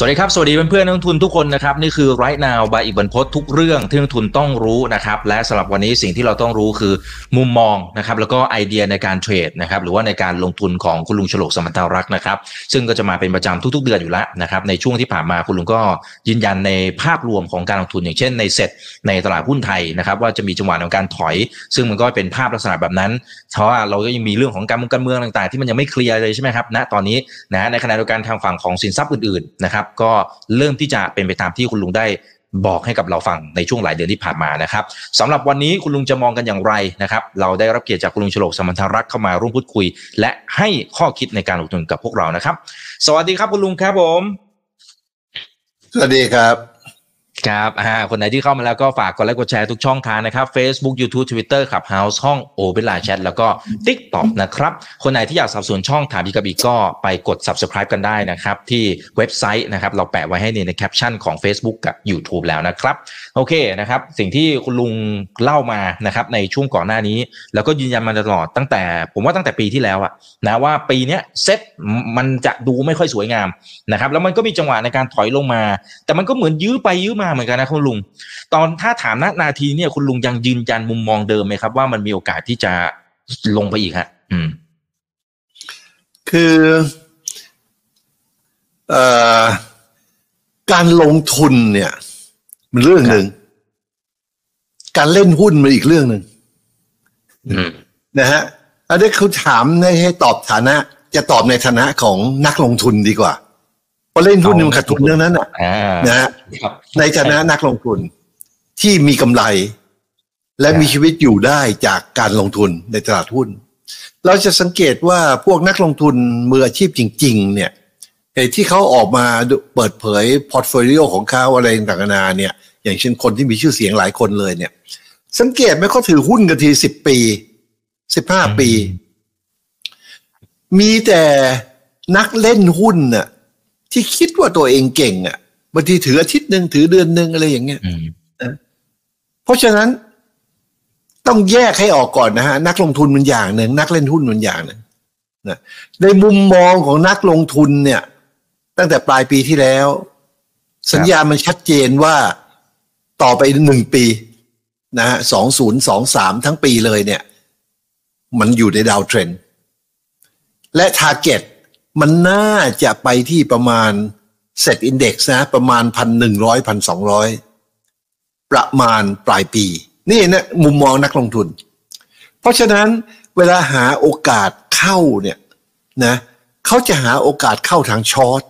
สวัสดีครับ สวัสดีเพื่อนๆนักลงทุนทุกคนนะครับ นี่คือ right now บายอีกบรรพททุกเรื่องที่นักลงทุนต้องรู้นะครับ และสำหรับวันนี้สิ่งที่เราต้องรู้คือมุมมองนะครับ แล้วก็ไอเดียในการเทรดนะครับหรือว่าในการลงทุนของคุณลุงฉลกสมรรถารักษ์นะครับ ซึ่งก็จะมาเป็นประจำทุกๆเดือนอยู่แล้วนะครับในช่วงที่ผ่านมาคุณลุงก็ยืนยันในภาพรวมของการลงทุนอย่างเช่นในเซ็ตในตลาดหุ้นไทยนะครับว่าจะมีจังหวะในการถอย ซึ่งมันก็เป็นภาพลักษณะแบบนั้นเพราะว่าเราก็ยังมีเรื่องของการเมืองการเมืองต่างๆ ที่มันยังไม่เคลียร์เลยใช่ไหมครับณตอนนี้นะในขณะเดียวกันทางฝั่งของสินทรัพย์อื่นๆนะครับก็เริ่มที่จะเป็นไปตามที่คุณลุงได้บอกให้กับเราฟังในช่วงหลายเดือนที่ผ่านมานะครับสำหรับวันนี้คุณลุงจะมองกันอย่างไรนะครับ เราได้รับเกียรติจากคุณลุงฉลกสมรรถรักษ์เข้ามาร่วมพูดคุย และให้ข้อคิดในการลงทุนกับพวกเรานะครับ สวัสดีครับคุณลุงครับผม สวัสดีครับ ครับอ่าคนไหนที่เข้ามาแล้วก็ฝากกดไลค์กดแชร์ทุกช่องทางนะครับ Facebook YouTube Twitter Clubhouse ห้องโอเ n นไลน์แชทแล้วก็ TikTok นะครับ คนไหนที่อยากสนับสนุนช่องถามอีกกับอิกก็ไปกด Subscribe กันได้นะครับ ที่เว็บไซต์นะครับ เราแปะไว้ให้ในในแคปชั่นของ Facebook กับ YouTube แล้วนะครับ โอเคนะครับ สิ่งที่คุณลุงเล่ามานะครับในช่วงก่อนหน้านี้ แล้วก็ยืนยันมาตลอดตั้งแต่ ผมว่าตั้งแต่ปีที่แล้วอะนะว่าปีเนี้ยเซตมันจะดูไม่ค่อยสวยงามนะครับแล้วมันก็มีจังหวะในการถอยลงมา แต่มันก็เหมือนยื้อไปยื้อมาเหมือนกันนะคุณลุง ตอนถ้าถามณนาทีเนี่ยคุณลุงยังยืนยันมุมมองเดิมไหมครับ ว่ามันมีโอกาสที่จะลงไปอีกฮะ อืม คือเอ่อการลงทุนเนี่ย มันเรื่องหนึ่ง การเล่นหุ้นมันอีกเรื่องหนึ่งอืมนะฮะอันนี้เขาถามให้ตอบฐานะ จะตอบในฐานะของนักลงทุนดีกว่า เพราะเล่นหุ้นเนี่ยมันขาดทุนเรื่องนั้นอะอ่านะฮะครับในฐานะนักลงทุนที่มีกำไร และครับมีชีวิตอยู่ได้จากการลงทุนในตลาดหุ้น เราจะสังเกตว่าพวกนักลงทุนมืออาชีพจริง ๆ เนี่ยไอ้ที่เขาออกมาเปิดเผย portfolio ของเขาอะไรต่างๆนานาเนี่ย อย่างเช่นคนที่มีชื่อเสียงหลายคนเลยเนี่ย สังเกตไหมเขาถือหุ้นกันทีสิบปีสิบห้าปี มีแต่นักเล่นหุ้นน่ะ ที่คิดว่าตัวเองเก่งอะบางทีถืออาทิตย์หนึ่งถือเดือนหนึ่งอะไรอย่างเงี้ยอืมเพราะฉะนั้นต้องแยกให้ออกก่อนนะฮะ นักลงทุนมันอย่างหนึ่งนักเล่นหุ้นมันอย่างหนึ่งนะในมุมมองของนักลงทุนเนี่ย ตั้งแต่ปลายปีที่แล้ว สัญญาณมันชัดเจนว่าต่อไปหนึ่งปีนะฮะสองศูนย์สองสามทั้งปีเลยเนี่ย มันอยู่ใน downtrend และ target มันน่าจะไปที่ประมาณ SET Index นะประมาณพันหนึ่งร้อยพันสองร้อยประมาณปลายปี นี่นะมุมมองนักลงทุน เพราะฉะนั้นเวลาหาโอกาสเข้าเนี่ยนะเขาจะหาโอกาสเข้าทางช็อต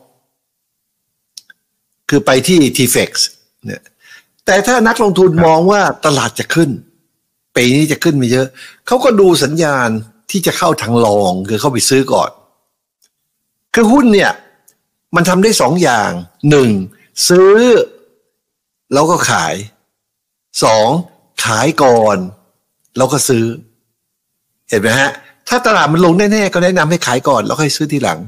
คือไปที่ t f x เนี่ยแต่ถ้านักลงทุนมองว่าตลาดจะขึ้นปีนี้จะขึ้นมาเยอะ เขาก็ดูสัญญาณที่จะเข้าทางรองคือเข้าไปซื้อก่อน คือหุ้นเนี่ยมันทำได้สองอย่างหนึ่งซื้อ แล้วก็ขายสองขายก่อน แล้วก็ซื้อ เห็นไหมฮะ ถ้าตลาดมันลงแน่ๆก็แนะนำให้ขายก่อนแล้วค่อยซื้อทีหลัง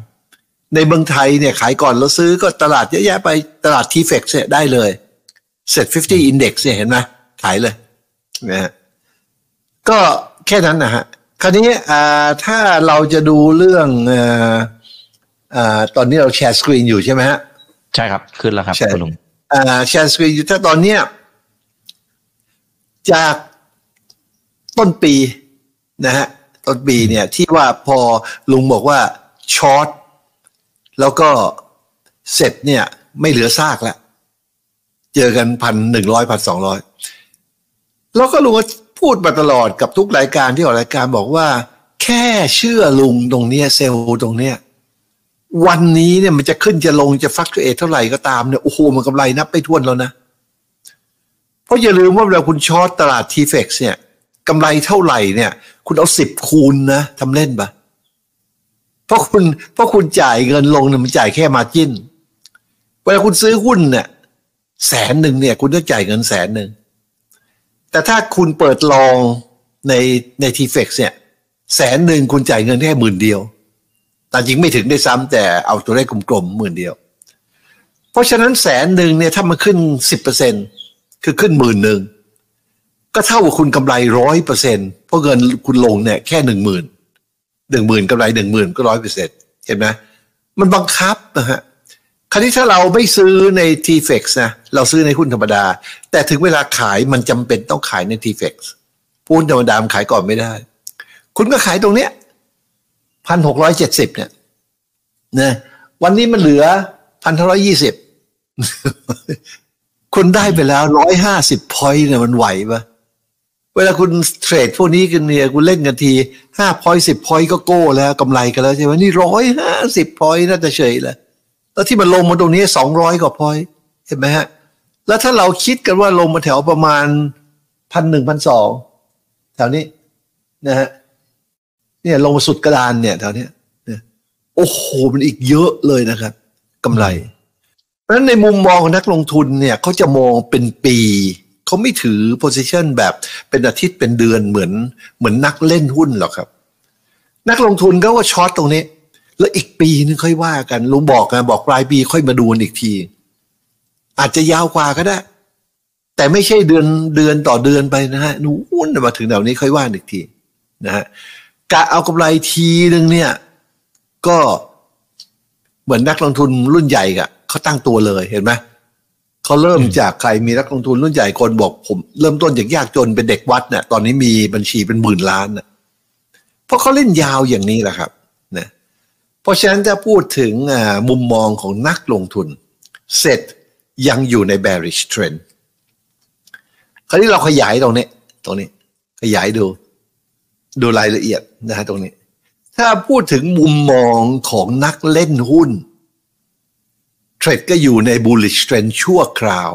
ในเมืองไทยเนี่ยขายก่อนแล้วซื้อก็ตลาดเยอะแยะไปตลาด TFEX เนี่ยได้เลยเซ็ต50 index เนี่ยเห็นไหมขายเลยนะฮะก็แค่นั้นนะฮะคราวนี้อ่าถ้าเราจะดูเรื่องอ่าอ่า ตอนนี้เรา share screen อยู่ใช่ไหมฮะใช่ครับขึ้นแล้วครับใช่คุณลุงอ่าแชร์สกรีนอยู่ถ้าตอนเนี้ยจากต้นปีนะฮะต้นปีเนี่ยที่ว่าพอลุงบอกว่าช็อตแล้วก็เสร็จเนี่ยไม่เหลือซากแล้ว เจอกันพันหนึ่งร้อยพันสองร้อยแล้วก็ลุงก็พูดมาตลอดกับทุกรายการที่ออกรายการบอกว่า แค่เชื่อลุงตรงเนี้ยเซลล์ตรงเนี้ย วันนี้เนี่ยมันจะขึ้นจะลงจะพักตัวเอทเท่าไหร่ก็ตามเนี่ยโอ้โหมันกำไรนับไม่ถ้วนแล้วนะ เพราะอย่าลืมว่าเวลาคุณ short ตลาด TFEX เนี่ยกำไรเท่าไหร่เนี่ย คุณเอาสิบคูณนะทำเล่นปะเพราะคุณเพราะคุณจ่ายเงินลงเนี่ยมันจ่ายแค่ margin เวลาคุณซื้อหุ้นเนี่ยแสนหนึ่งเนี่ย คุณต้องจ่ายเงินแสนหนึ่ง แต่ถ้าคุณเปิด long ในใน TFEX เนี่ยแสนหนึ่งคุณจ่ายเงินแค่หมื่นเดียว แต่จริงไม่ถึงได้ซ้ำแต่เอาตัวเลขกลมๆหมื่นเดียว เพราะฉะนั้นแสนหนึ่งเนี่ยถ้ามันขึ้นสิบเปอร์เซ็นคือขึ้นหมื่นหนึ่งก็เท่ากับคุณกำไรร้อยเปอร์เซ็นเพราะเงินคุณลงเนี่ยแค่หนึ่งหมื่นหนึ่งหมื่นกำไรหนึ่งหมื่นก็ร้อยเปอร์เซ็นเห็นไหมมันบังคับนะฮะคราวนี้ถ้าเราไม่ซื้อใน t f e x นะเราซื้อในหุ้นธรรมดา แต่ถึงเวลาขายมันจำเป็นต้องขายใน t f e x หุ้นธรรมดามันขายก่อนไม่ได้ คุณก็ขายตรงเนี้ย พันหกร้อยเจ็ดสิบเนี่ยนะวันนี้มันเหลือพันร้อยยี่สิบคุณได้ไปแล้วร้อยห้าสิบ point เนี่ยมันไหวปะเวลาคุณเทรดพวกนี้กันเนี่ยคุณเล่นกันทีห้า point สิบ point ก็โก้แล้วกำไรกันแล้วใช่ไหมนี่ร้อยห้าสิบ point น่าจะเฉยแล้วแล้วที่มันลงมาตรงนี้สองร้อยกว่า point เห็นไหมฮะ แล้วถ้าเราคิดกันว่าลงมาแถวประมาณพันหนึ่งพันสองแถวนี้นะฮะ เนี่ยลงมาสุดกระดานเนี่ยแถวนี้เนี่ยโอ้โหมันอีกเยอะเลยนะครับกำไร เพราะฉะนั้นในมุมมองของนักลงทุนเนี่ยเขาจะมองเป็นปีเขาไม่ถือ position แบบเป็นอาทิตย์เป็นเดือนเหมือน เหมือนนักเล่นหุ้นหรอกครับ นักลงทุนก็ว่าช็อตตรงนี้ แล้วอีกปีนึงค่อยว่ากันลุงบอกนะบอกปลายปีค่อยมาดูอีกที อาจจะยาวกว่าก็ได้ แต่ไม่ใช่เดือนเดือนต่อเดือนไปนะฮะนู้นมาถึงแถวนี้ค่อยว่าอีกทีนะฮะ กะเอากำไรทีนึงเนี่ย ก็เหมือนนักลงทุนรุ่นใหญ่กะเขาตั้งตัวเลยเห็นไหมเขาเริ่มจากใครมีนักลงทุนรุ่นใหญ่คนบอกผม เริ่มต้นจากยากจนเป็นเด็กวัดเนี่ยตอนนี้มีบัญชีเป็นหมื่นล้านนะเพราะเขาเล่นยาวอย่างนี้แหละครับนะเพราะฉะนั้นจะพูดถึงมุมมองของนักลงทุนเสร็จยังอยู่ใน bearish trend คราวนี้เราขยายตรงนี้ ตรงนี้ ขยายดู ดูรายละเอียด นะฮะตรงนี้ ถ้าพูดถึงมุมมองของนักเล่นหุ้น เทรดก็อยู่ใน bullish trend ชั่วคราว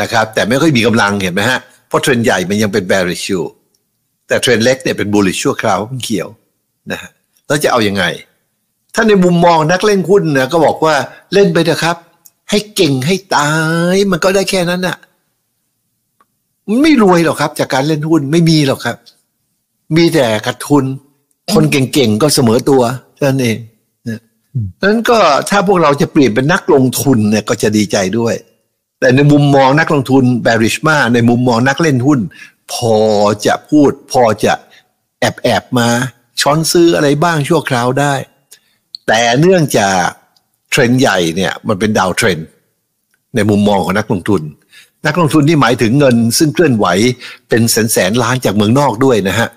นะครับ แต่ไม่ค่อยมีกำลังเห็นไหมฮะ เพราะเทรนใหญ่มันยังเป็น bearish อยู่แต่เทรนเล็กเนี่ยเป็น bullish ชั่วคราวมันเขียวนะฮะแล้วจะเอาอยัางไง ถ้าในมุมมองนักเล่นหุ้นนะก็บอกว่าเล่นไปเถอะครับ ให้เก่งให้ตายมันก็ได้แค่นั้นน่ะไม่รวยหรอกครับ จากการเล่นหุ้นไม่มีหรอกครับ มีแต่ขาดทุน คนเก่งๆก็เสมอตัวเท่านั้นเองนั้นก็ถ้าพวกเราจะเปลี่ยนเป็นนักลงทุนเนี่ยก็จะดีใจด้วย แต่ในมุมมองนักลงทุนแบริชมาในมุมมองนักเล่นหุ้น พอจะพูด พอจะแอบแอบมาช้อนซื้ออะไรบ้างชั่วคราวได้ แต่เนื่องจากเทรนด์ใหญ่เนี่ยมันเป็น downtrend ในมุมมองของนักลงทุน นักลงทุนที่หมายถึงเงินซึ่งเคลื่อนไหวเป็นแสนแสนล้านจากเมืองนอกด้วยนะฮะ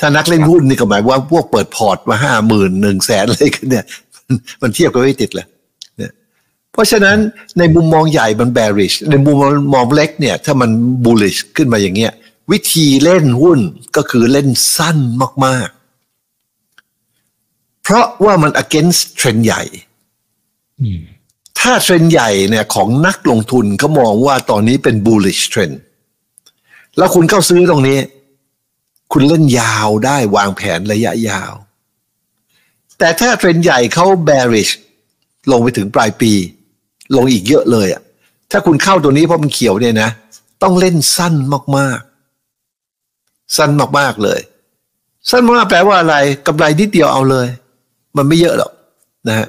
ถ้านักเล่นหุ้นนี่ก็หมายว่าพวกเปิดพอร์ตมาห้าหมื่นหนึ่งแสนอะไรกันเนี่ย มันเทียบกันไม่ติดเลยเนี่ยเพราะฉะนั้นในมุมมองใหญ่มัน bearish ในมุมมองเล็กเนี่ย ถ้ามัน bullish ขึ้นมาอย่างเงี้ย วิธีเล่นหุ้นก็คือเล่นสั้นมากๆ เพราะว่ามัน against เทรนด์ใหญ่ถ้าเทรนด์ใหญ่เนี่ยของนักลงทุนเขามองว่าตอนนี้เป็น bullish trend แล้วคุณเข้าซื้อตรงนี้ คุณเล่นยาวได้วางแผนระยะยาว แต่ถ้าเทรนใหญ่เขา bearish ลงไปถึงปลายปี ลงอีกเยอะเลยอะถ้าคุณเข้าตัวนี้เพราะมันเขียวเนี่ยนะ ต้องเล่นสั้นมากๆ สั้นมากๆเลย สั้นมากแปลว่าอะไรกำไรนิดเดียวเอาเลย มันไม่เยอะหรอกนะฮะ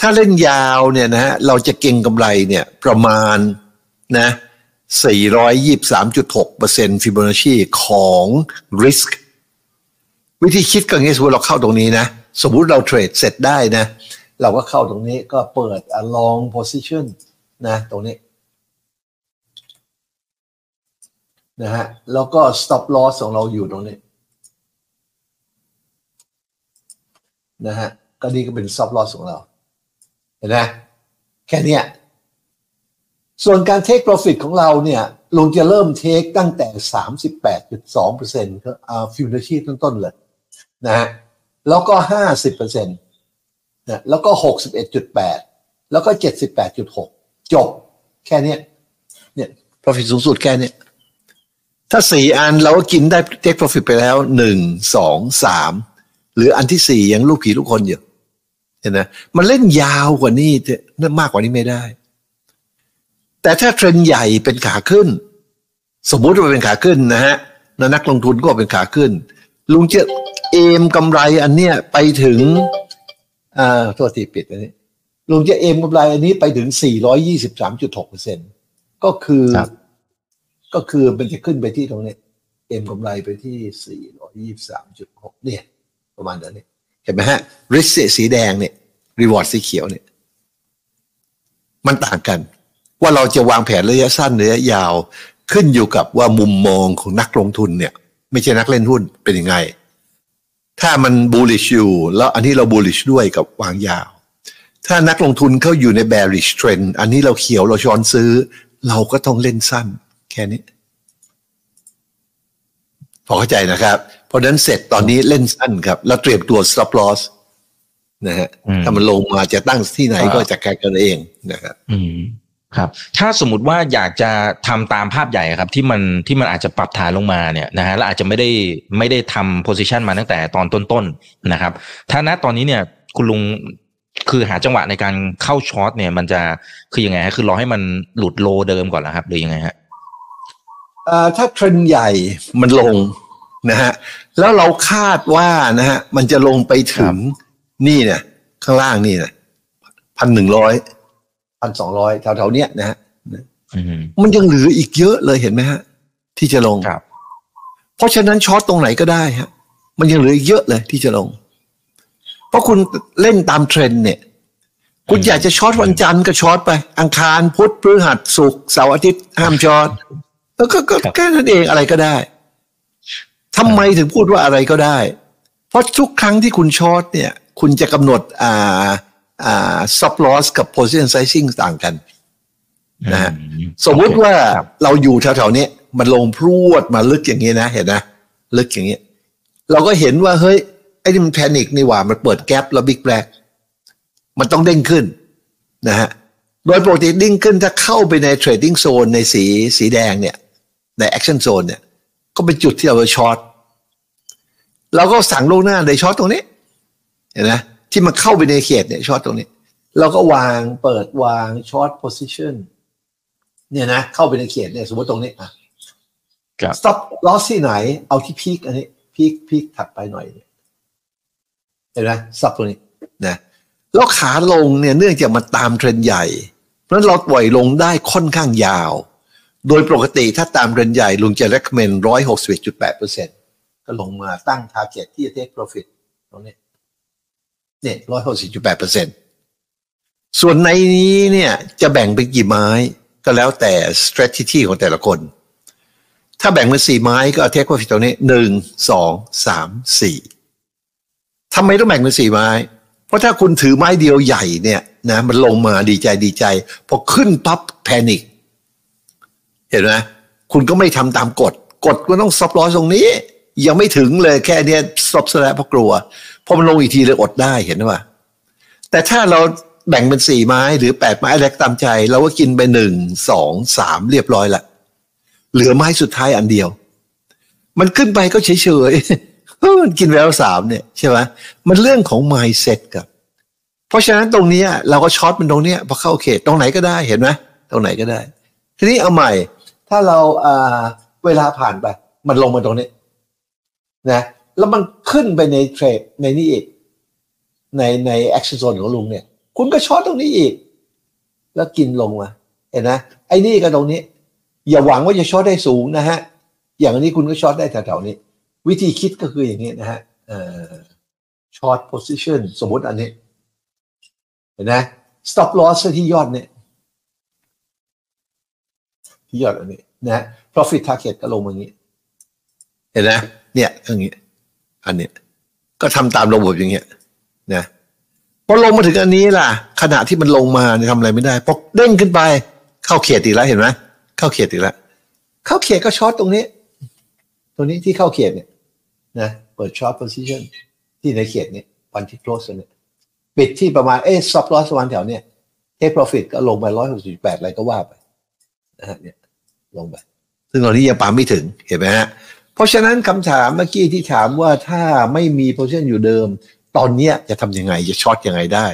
ถ้าเล่นยาวเนี่ยนะฮะเราจะเก่งกำไรเนี่ยประมาณนะ 423.6%ฟิโบนัชชีของ risk วิธีคิดก็งี้สมมติเราเข้าตรงนี้นะ สมมุติเราเทรดเสร็จได้นะ เราก็เข้าตรงนี้ก็เปิด a long position นะ ตรงนี้นะฮะแล้วก็ stop loss ของเราอยู่ตรงนี้นะฮะก็นี่ก็เป็น stop loss ของเรา เห็นไหมแค่นี้ ส่วนการเทคโปรฟิตของเราเนี่ยลงจะเริ่ม take ตั้งแต่ 38.2%ก็เอาฟิวเจอร์ชีต้นๆเลยนะฮะแล้วก็ 50%นะแล้วก็ 61.8 แล้วก็ 78.6 จบแค่นี้เนี่ย profit สูงสุดแค่นี้ถ้าสี่อันเราก็กินได้ take profit ไปแล้วหนึ่งสองสามหรืออันที่สี่ยังลูกผีลูกคนอยู่เห็นไหมมันเล่นยาวกว่านี้มากกว่านี้ไม่ได้ แต่ถ้าเทรนใหญ่เป็นขาขึ้น สมมุติว่าเป็นขาขึ้นนะฮะนักลงทุนก็เป็นขาขึ้น ลุงจะเอมกำไรอันเนี้ยไปถึงอ่าโทษทีปิดอันนี้ลุงจะเอมกำไรอันนี้ไปถึง 423.6เปอร์เซ็นก็คือก็คือมันจะขึ้นไปที่ตรงนี้ เอ็มกำไรไปที่สี่ร้อยยี่สามจุดหกเนี่ย ประมาณนั้นเนี่ยเห็นไหมฮะริสสีแดงเนี่ยรีวอร์ดสีเขียวเนี่ย มันต่างกัน ว่าเราจะวางแผนระยะสั้นระยะยาว ขึ้นอยู่กับว่ามุมมองของนักลงทุนเนี่ย ไม่ใช่นักเล่นหุ้นเป็นยังไง ถ้ามันบูลลิชอยู่แล้วอันนี้เราบูลลิชด้วยกับวางยาว ถ้านักลงทุนเขาอยู่ใน bearish trend อันนี้เราเขียวเราช้อนซื้อ เราก็ต้องเล่นสั้น แค่นี้พอเข้าใจนะครับ เพราะนั้นเสร็จตอนนี้เล่นสั้นครับ แล้วเตรียมตัว stop loss นะฮะอืมถ้ามันลงมาจะตั้งที่ไหนก็จะแก้กันเองนะครับอืม ครับ ถ้าสมมติว่าอยากจะทำตามภาพใหญ่ครับ ที่มันที่มันอาจจะปรับฐานลงมาเนี่ยนะฮะแล้วอาจจะไม่ได้ไม่ได้ทำโพซิชันมาตั้งแต่ตอนต้นๆนะครับ ถ้าณตอนนี้เนี่ยคุณลุงคือหาจังหวะในการเข้าช็อตเนี่ยมันจะคือยังไงฮะคือรอให้มันหลุดโลเดิมก่อนแล้วครับหรือยังไงฮะอ่าถ้าเทรนด์ใหญ่มันลงนะฮะแล้วเราคาดว่านะฮะมันจะลงไปถึงนี่เนี่ยข้างล่างนี่นะพันหนึ่งร้อย พันสองร้อยแถวๆเนี้ยนะฮะอืมมันยังเหลืออีกเยอะเลยเห็นไหมฮะ ที่จะลงครับ เพราะฉะนั้น short ตรงไหนก็ได้ฮะ มันยังเหลืออีกเยอะเลยที่จะลง เพราะคุณเล่นตามเทรนด์เนี่ย คุณอยากจะ short วันจันทร์ก็ short ไป อังคารพุธพฤหัสศุกร์เสาร์อาทิตย์ห้าม short แล้วก็ก็แค่นั้นเองอะไรก็ได้ทำไมถึงพูดว่าอะไรก็ได้ เพราะทุกครั้งที่คุณ short เนี่ย คุณจะกำหนดอ่า อ่า stop loss กับ position sizing ต่างกันนะฮะอืสมมุติว่าครับเราอยู่แถวๆเนี้ยมันลงพรวดมาลึกอย่างนี้นะ เห็นนะลึกอย่างนี้ เราก็เห็นว่าเฮ้ย ไอ้นี่มัน panic นี่หว่า มันเปิด gap แล้ว big blackมันต้องเด้งขึ้นนะฮะโดยปกติเด้งขึ้นถ้าเข้าไปใน trading zone ในสีสีแดงเนี่ย ใน action zone เนี่ย ก็เป็นจุดที่เราจะ short เราก็สั่งลวงหน้าใน short ตรงนี้ เห็นไหม ที่มันเข้าไปในเขตเนี่ย short ตรงนี้ เราก็วางเปิดวาง short position เนี่ยนะ เข้าไปในเขตเนี่ยสมมติตรงนี้อะครับ stop loss ที่ไหน เอาที่ peak อันนี้ peak peak ถัดไปหน่อยเนี่ยเห็นไหม stop ตรงนี้นะแล้วขาลงเนี่ยเนื่องจากมันตามเทรนด์ใหญ่ เพราะฉะนั้นเราปล่อยลงได้ค่อนข้างยาว โดยปกติถ้าตามเทรนด์ใหญ่ลุงจะ recommend ร้อยหกสิบจุดแปดเปอร์เซ็นก็ลงมาตั้ง target ที่จะ take profit ตรงนี้ เนี่ยร้อยหกสิบจุดแปดเปอร์เซ็นส่วนในนี้เนี่ยจะแบ่งเป็นกี่ไม้ก็แล้วแต่ strategy ของแต่ละคน ถ้าแบ่งเป็นสี่ไม้ก็เทคโ r ฟิตตรงนี้หนึ่งสองสามสี่ทำไมต้องแบ่งเป็นสี่ไม้ เพราะถ้าคุณถือไม้เดียวใหญ่เนี่ยนะมันลงมาดีใจดีใจ พอขึ้นปั๊บแพนิคเห็นไหมคุณก็ไม่ทำตามกฎ กฎก็ต้องซับล้อตรงนี้ ยังไม่ถึงเลยแค่เนี้ยซับซะแล้วเพราะกลัว อมันลงอีกทีเลยอดได้เห็นไหมแต่ถ้าเราแบ่งเป็นสี่ไม้หรือแปดไม้อะไรกตามใจ เราก็กินไปหนึ่งสองสามเรียบร้อยละเหลือไม้สุดท้ายอันเดียว มันขึ้นไปก็เฉยๆมันกินไปแล้วสามเนี่ยใช่ไหมมันเรื่องของ mindset กับ เพราะฉะนั้นตรงนี้เราก็ short มันตรงนี้พอเข้าเขตตรงไหนก็ได้เห็นไหมตรงไหนก็ได้ ทีนี้เอาใหม่ ถ้าเราเวลาผ่านไป มันลงมาตรงนี้นะ แล้วมันขึ้นไปในเทรดในนี่อีก ในใน action zone ของลุงเนี่ย คุณก็ short ตรงนี้อีก แล้วกินลงมา เห็นนะไอ้นี่ก็ตรงนี้ อย่าหวังว่าจะ short ได้สูงนะฮะ อย่างอันนี้คุณก็ short ได้แถวๆนี้ วิธีคิดก็คืออย่างนี้นะฮะ short position สมมติอันนี้ เห็นไหม stop loss ที่ยอดเนี่ยที่ยอดอันนี้นะ profit target ก็ลงมาอย่างนี้ เห็นไหมเนี่ยอย่างนี้ อันเนี้ยก็ทำตามระบบอย่างเงี้ยนะพอลงมาถึงอันนี้ล่ะ ขณะที่มันลงมาเนี่ยทำอะไรไม่ได้พอเด้งขึ้นไป เข้าเขตอีกแล้วเห็นไหมเข้าเขตอีกแล้วเข้าเขตก็ short ตรงนี้ ตรงนี้ที่เข้าเขตเนี่ยนะเปิด short position ที่ในเขตเนี่ยวันที่ close เนี่ยปิดที่ประมาณเอ๊ะ stop loss ประมาณแถวเนี่ย take profit ก็ลงไปร้อยหกสิบแปดอะไรก็ว่าไปนะฮะเนี่ยลงไป ซึ่งตอนนี้ยังไปไม่ถึงเห็นไหมฮะ เพราะฉะนั้นคำถามเมื่อกี้ที่ถามว่าถ้าไม่มี position อยู่เดิม ตอนเนี้ยจะทำยังไงจะ short ยังไงได้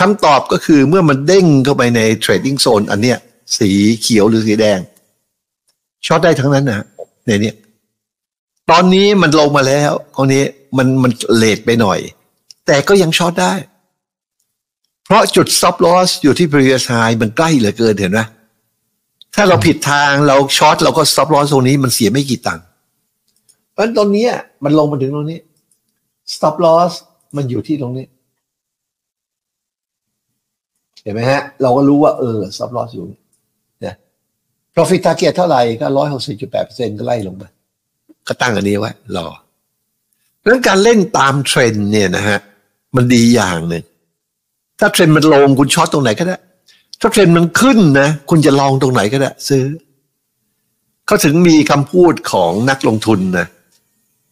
คำตอบก็คือเมื่อมันเด้งเข้าไปใน trading zone อันเนี้ยสีเขียวหรือสีแดง short ได้ทั้งนั้นนะในเนี้ยตอนนี้มันลงมาแล้วตรงนี้มันมัน late ไปหน่อย แต่ก็ยัง short ได้ เพราะจุด stop loss อยู่ที่ previous high มันใกล้เหลือเกินเห็นไหมถ้าเราผิดทางเรา short เราก็ stop loss ตรงนี้มันเสียไม่กี่ตังค์ เพราะนั้นตรงนี้มันลงมาถึงตรงนี้ stop loss มันอยู่ที่ตรงนี้ เห็นไหมฮะ เราก็รู้ว่าเออ stop loss อยู่เนี่ย profit target เท่าไหร่ก็ร้อยหกสิบจุดแปดเปอร์เซ็นต์ก็ไล่ลงไปก็ตั้งอันนี้ไว้รอเพราะฉะนั้นการเล่นตามเทรนด์เนี่ยนะฮะ มันดีอย่างหนึ่งถ้าเทรนด์มันลงคุณ short ตรงไหนก็ได้ ถ้าเทรนด์มันขึ้นนะ คุณจะ long ตรงไหนก็ได้ ซื้อ เขาถึงมีคำพูดของนักลงทุนนะ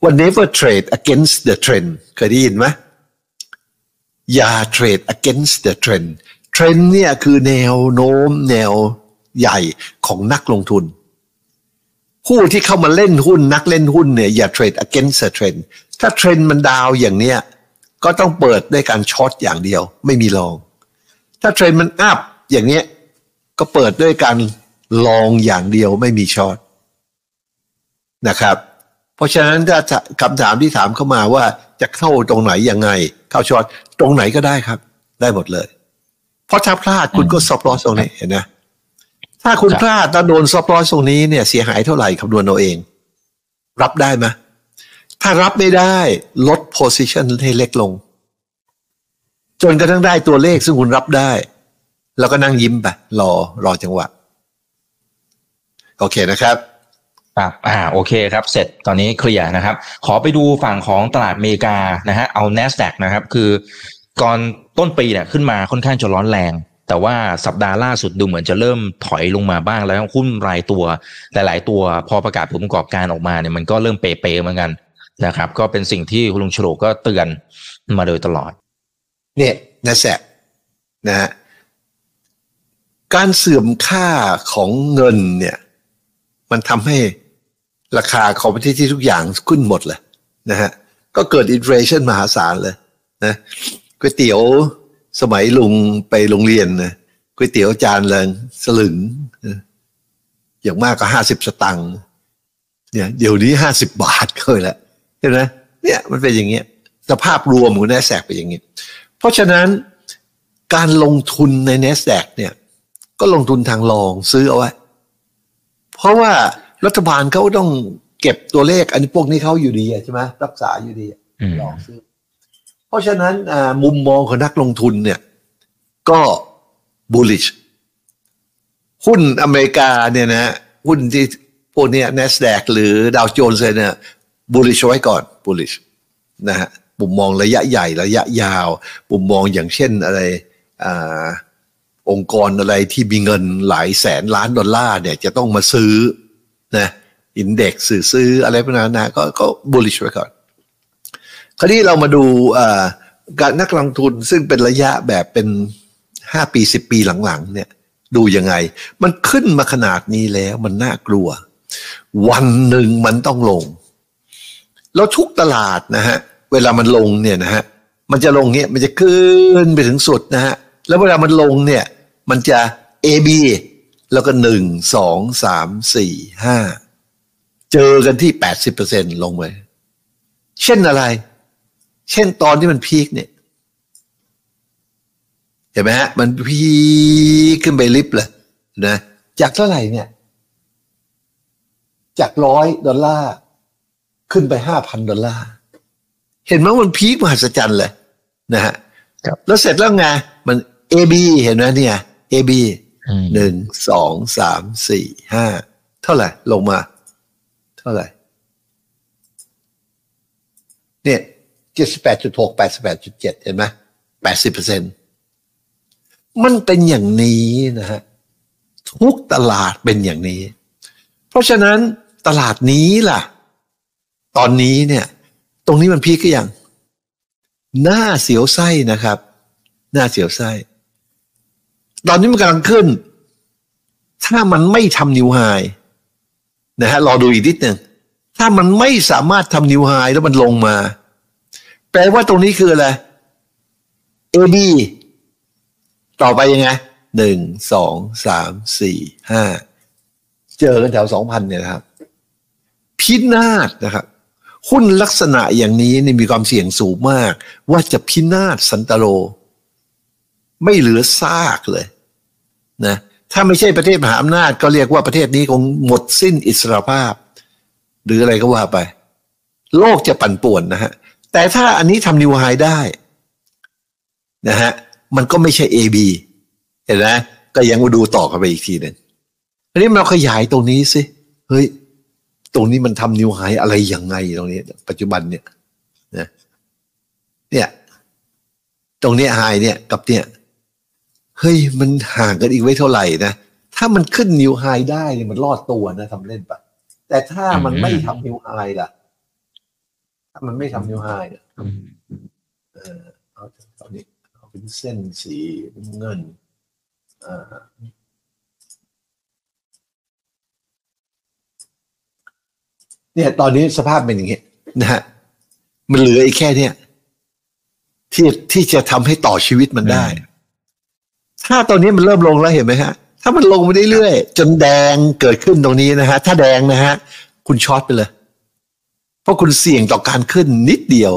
ว่า never trade against the trend เคยได้ยินไหมอย่าเทรด against the trend trend เนี่ยคือแนวโน้มแนวใหญ่ของนักลงทุน ผู้ที่เข้ามาเล่นหุ้นนักเล่นหุ้นเนี่ยอย่าเทรด against the trend ถ้าเทรนด์มัน down อย่างเนี้ยก็ต้องเปิดด้วยการ short อย่างเดียว ไม่มี long ถ้าเทรนด์มัน upอย่างเนี้ยก็เปิดด้วยการ long อย่างเดียวไม่มี short นะครับ เพราะฉะนั้นถ้าคำถามที่ถามเข้ามาว่าจะเข้าตรงไหนยังไง เข้า short ตรงไหนก็ได้ครับ ได้หมดเลย เพราะถ้าพลาดคุณก็ stop loss ตรงนี้เห็นไหมถ้าคุณพลาดแล้วโดน stop loss ตรงนี้เนี่ยเสียหายเท่าไหร่คำนวณเอาเอง รับได้ไหมถ้ารับไม่ได้ลด position ให้เล็กลง จนกระทั่งได้ตัวเลขซึ่งคุณรับได้ แล้วก็นั่งยิ้มไปรอรอจังหวะ โอเคนะครับ ครับอ่าโอเคครับ เสร็จตอนนี้เคลียร์นะครับ ขอไปดูฝั่งของตลาดอเมริกานะฮะเอา NASDAQ นะครับ คือก่อนต้นปีเนี่ยขึ้นมาค่อนข้างจะร้อนแรง แต่ว่าสัปดาห์ล่าสุดดูเหมือนจะเริ่มถอยลงมาบ้างแล้วหุ้นรายตัวหลายๆ ตัวพอประกาศผลประกอบการออกมาเนี่ยมันก็เริ่มเปๆเหมือนกันนะครับ ก็เป็นสิ่งที่คุณลุงฉลกก็เตือนมาโดยตลอด เนี่ยนะแสบนะฮะการเสื่อมค่าของเงินเนี่ย มันทำให้ราคาคอมพิวที่ทุกอย่างขึ้นหมดเลยนะฮะก็เกิดอินฟลชันมหาศาลเลยนะก๋วยเตี๋ยวสมัยลุงไปโรงเรียนนะก๋วยเตี๋ยวจานละสลึง อย่างมากก็ห้าสิบสตังค์เนี่ยเดี๋ยวนี้ห้าสิบบาทเคยล้วเห็นไหมเนี่ยมันเป็นอย่างเงี้ยสภาพรวมของ n นสแ a กเป็นอย่างนี้ เพราะฉะนั้นการลงทุนใน n นสแ a กเนี่ย ก็ลงทุนทางรองซื้อเอาไว้ เพราะว่ารัฐบาลเขาต้องเก็บตัวเลขอันนี้พวกนี้เขาอยู่ดีใช่ไหมรักษาอยู่ดีลองซื้อ เพราะฉะนั้นมุมมองของนักลงทุนเนี่ย ก็ bullish หุ้นอเมริกาเนี่ยนะหุ้นที่พวกเนี้ย NASDAQ หรือดาวโจนส์เนี่ย bullish ไว้ก่อน bullish นะฮะมุมมองระยะใหญ่ระยะยาว มุมมองอย่างเช่นอะไรอ องค์กรอะไรที่มีเงินหลายแสนล้านดอลลาร์เนี่ยจะต้องมาซื้อนะอินเด็กซ์ซื้ออะไรพวกนั้นนะก็ก็ bullish ไว้ก่อน คราวนี้เรามาดูการนักลงทุนซึ่งเป็นระยะแบบเป็นห้าปีสิบปีหลังๆเนี่ยดูยังไง มันขึ้นมาขนาดนี้แล้วมันน่ากลัว วันหนึ่งมันต้องลง แล้วทุกตลาดนะฮะเวลามันลงเนี่ยนะฮะมันจะลงเนี่ยมันจะขึ้นไปถึงสุดนะฮะแล้วเวลามันลงเนี่ย มันจะ A B แล้วก็หนึ่งสองสามสี่ห้าเจอกันที่แปดสิบเปอร์เซ็นลงไปเช่นอะไร เช่นตอนที่มันพีคเนี่ย เห็นไหมฮะ มันพีคขึ้นไปลิฟต์เลยนะจากเท่าไหร่เนี่ย จากร้อยดอลลาร์ ขึ้นไปห้าพันดอลลาร์ เห็นไหมมันพีคมหัศจรรย์เลย นะฮะแล้วเสร็จแล้วไงมัน AB เห็นไหมเนี่ย AB หนึ่งสองสามสี่ห้าเท่าไหร่ลงมา เท่าไหร่ เนี่ยเจ็ดสิบแปดจุดหกแปดสิบแปดจุดเจ็ดเห็นไหมแปดสิบเปอร์เซ็นมันเป็นอย่างนี้นะฮะทุกตลาดเป็นอย่างนี้ เพราะฉะนั้นตลาดนี้ล่ะ ตอนนี้เนี่ย ตรงนี้มันพีกก็ยัง หน้าเสียวไส้นะครับ หน้าเสียวไส้ ตอนนี้มันกำลังขึ้น ถ้ามันไม่ทำนิวไฮนะฮะรอดูอีกนิดหนึ่งถ้ามันไม่สามารถทำนิวไฮแล้วมันลงมา แปลว่าตรงนี้คืออะไร AB ต่อไปยังไงหนึ่งสองสามสี่ห้าเจอกันแถวสองพันเนี่ยนะครับ พินาศนะครับหุ้นลักษณะอย่างนี้นี่มีความเสี่ยงสูงมาก ว่าจะพินาศสันตโร ไม่เหลือซากเลยนะถ้าไม่ใช่ประเทศมหาอำนาจก็เรียกว่าประเทศนี้คงหมดสิ้นอิสรภาพ หรืออะไรก็ว่าไป โลกจะปั่นป่วนนะฮะ แต่ถ้าอันนี้ทำนิวไฮได้นะฮะมันก็ไม่ใช่ AB เห็นไหมก็ยังมาดูต่อกันไปอีกทีหนึ่งอันนี้เราขยายตรงนี้สิเฮ้ยตรงนี้มันทำนิวไฮอะไรยังไงตรงนี้ ปัจจุบันเนี่ยนะเนี่ย ตรงเนี้ยไฮเนี่ยกับเนี่ย เฮ้ยมันห่างกันอีกไว้เท่าไหร่นะถ้ามันขึ้นนิวไฮได้เนี่ยมันรอดตัวนะทำเล่นปะแต่ถ้ามันไม่ทำนิวไฮล่ะ ถ้ามันไม่ทำนิวไฮเนี่ยเออเอาตอนนี้เอาเป็นเส้นสีน้ำเงินอ่าเนี่ยตอนนี้สภาพเป็นอย่างนี้นะฮะมันเหลืออีกแค่เนี่ยที่ที่จะทำให้ต่อชีวิตมันได้ ถ้าตอนนี้มันเริ่มลงแล้วเห็นไหมฮะ ถ้ามันลงมาเรื่อยๆจนแดงเกิดขึ้นตรงนี้นะฮะ ถ้าแดงนะฮะ คุณช็อตไปเลย เพราะคุณเสี่ยงต่อการขึ้นนิดเดียว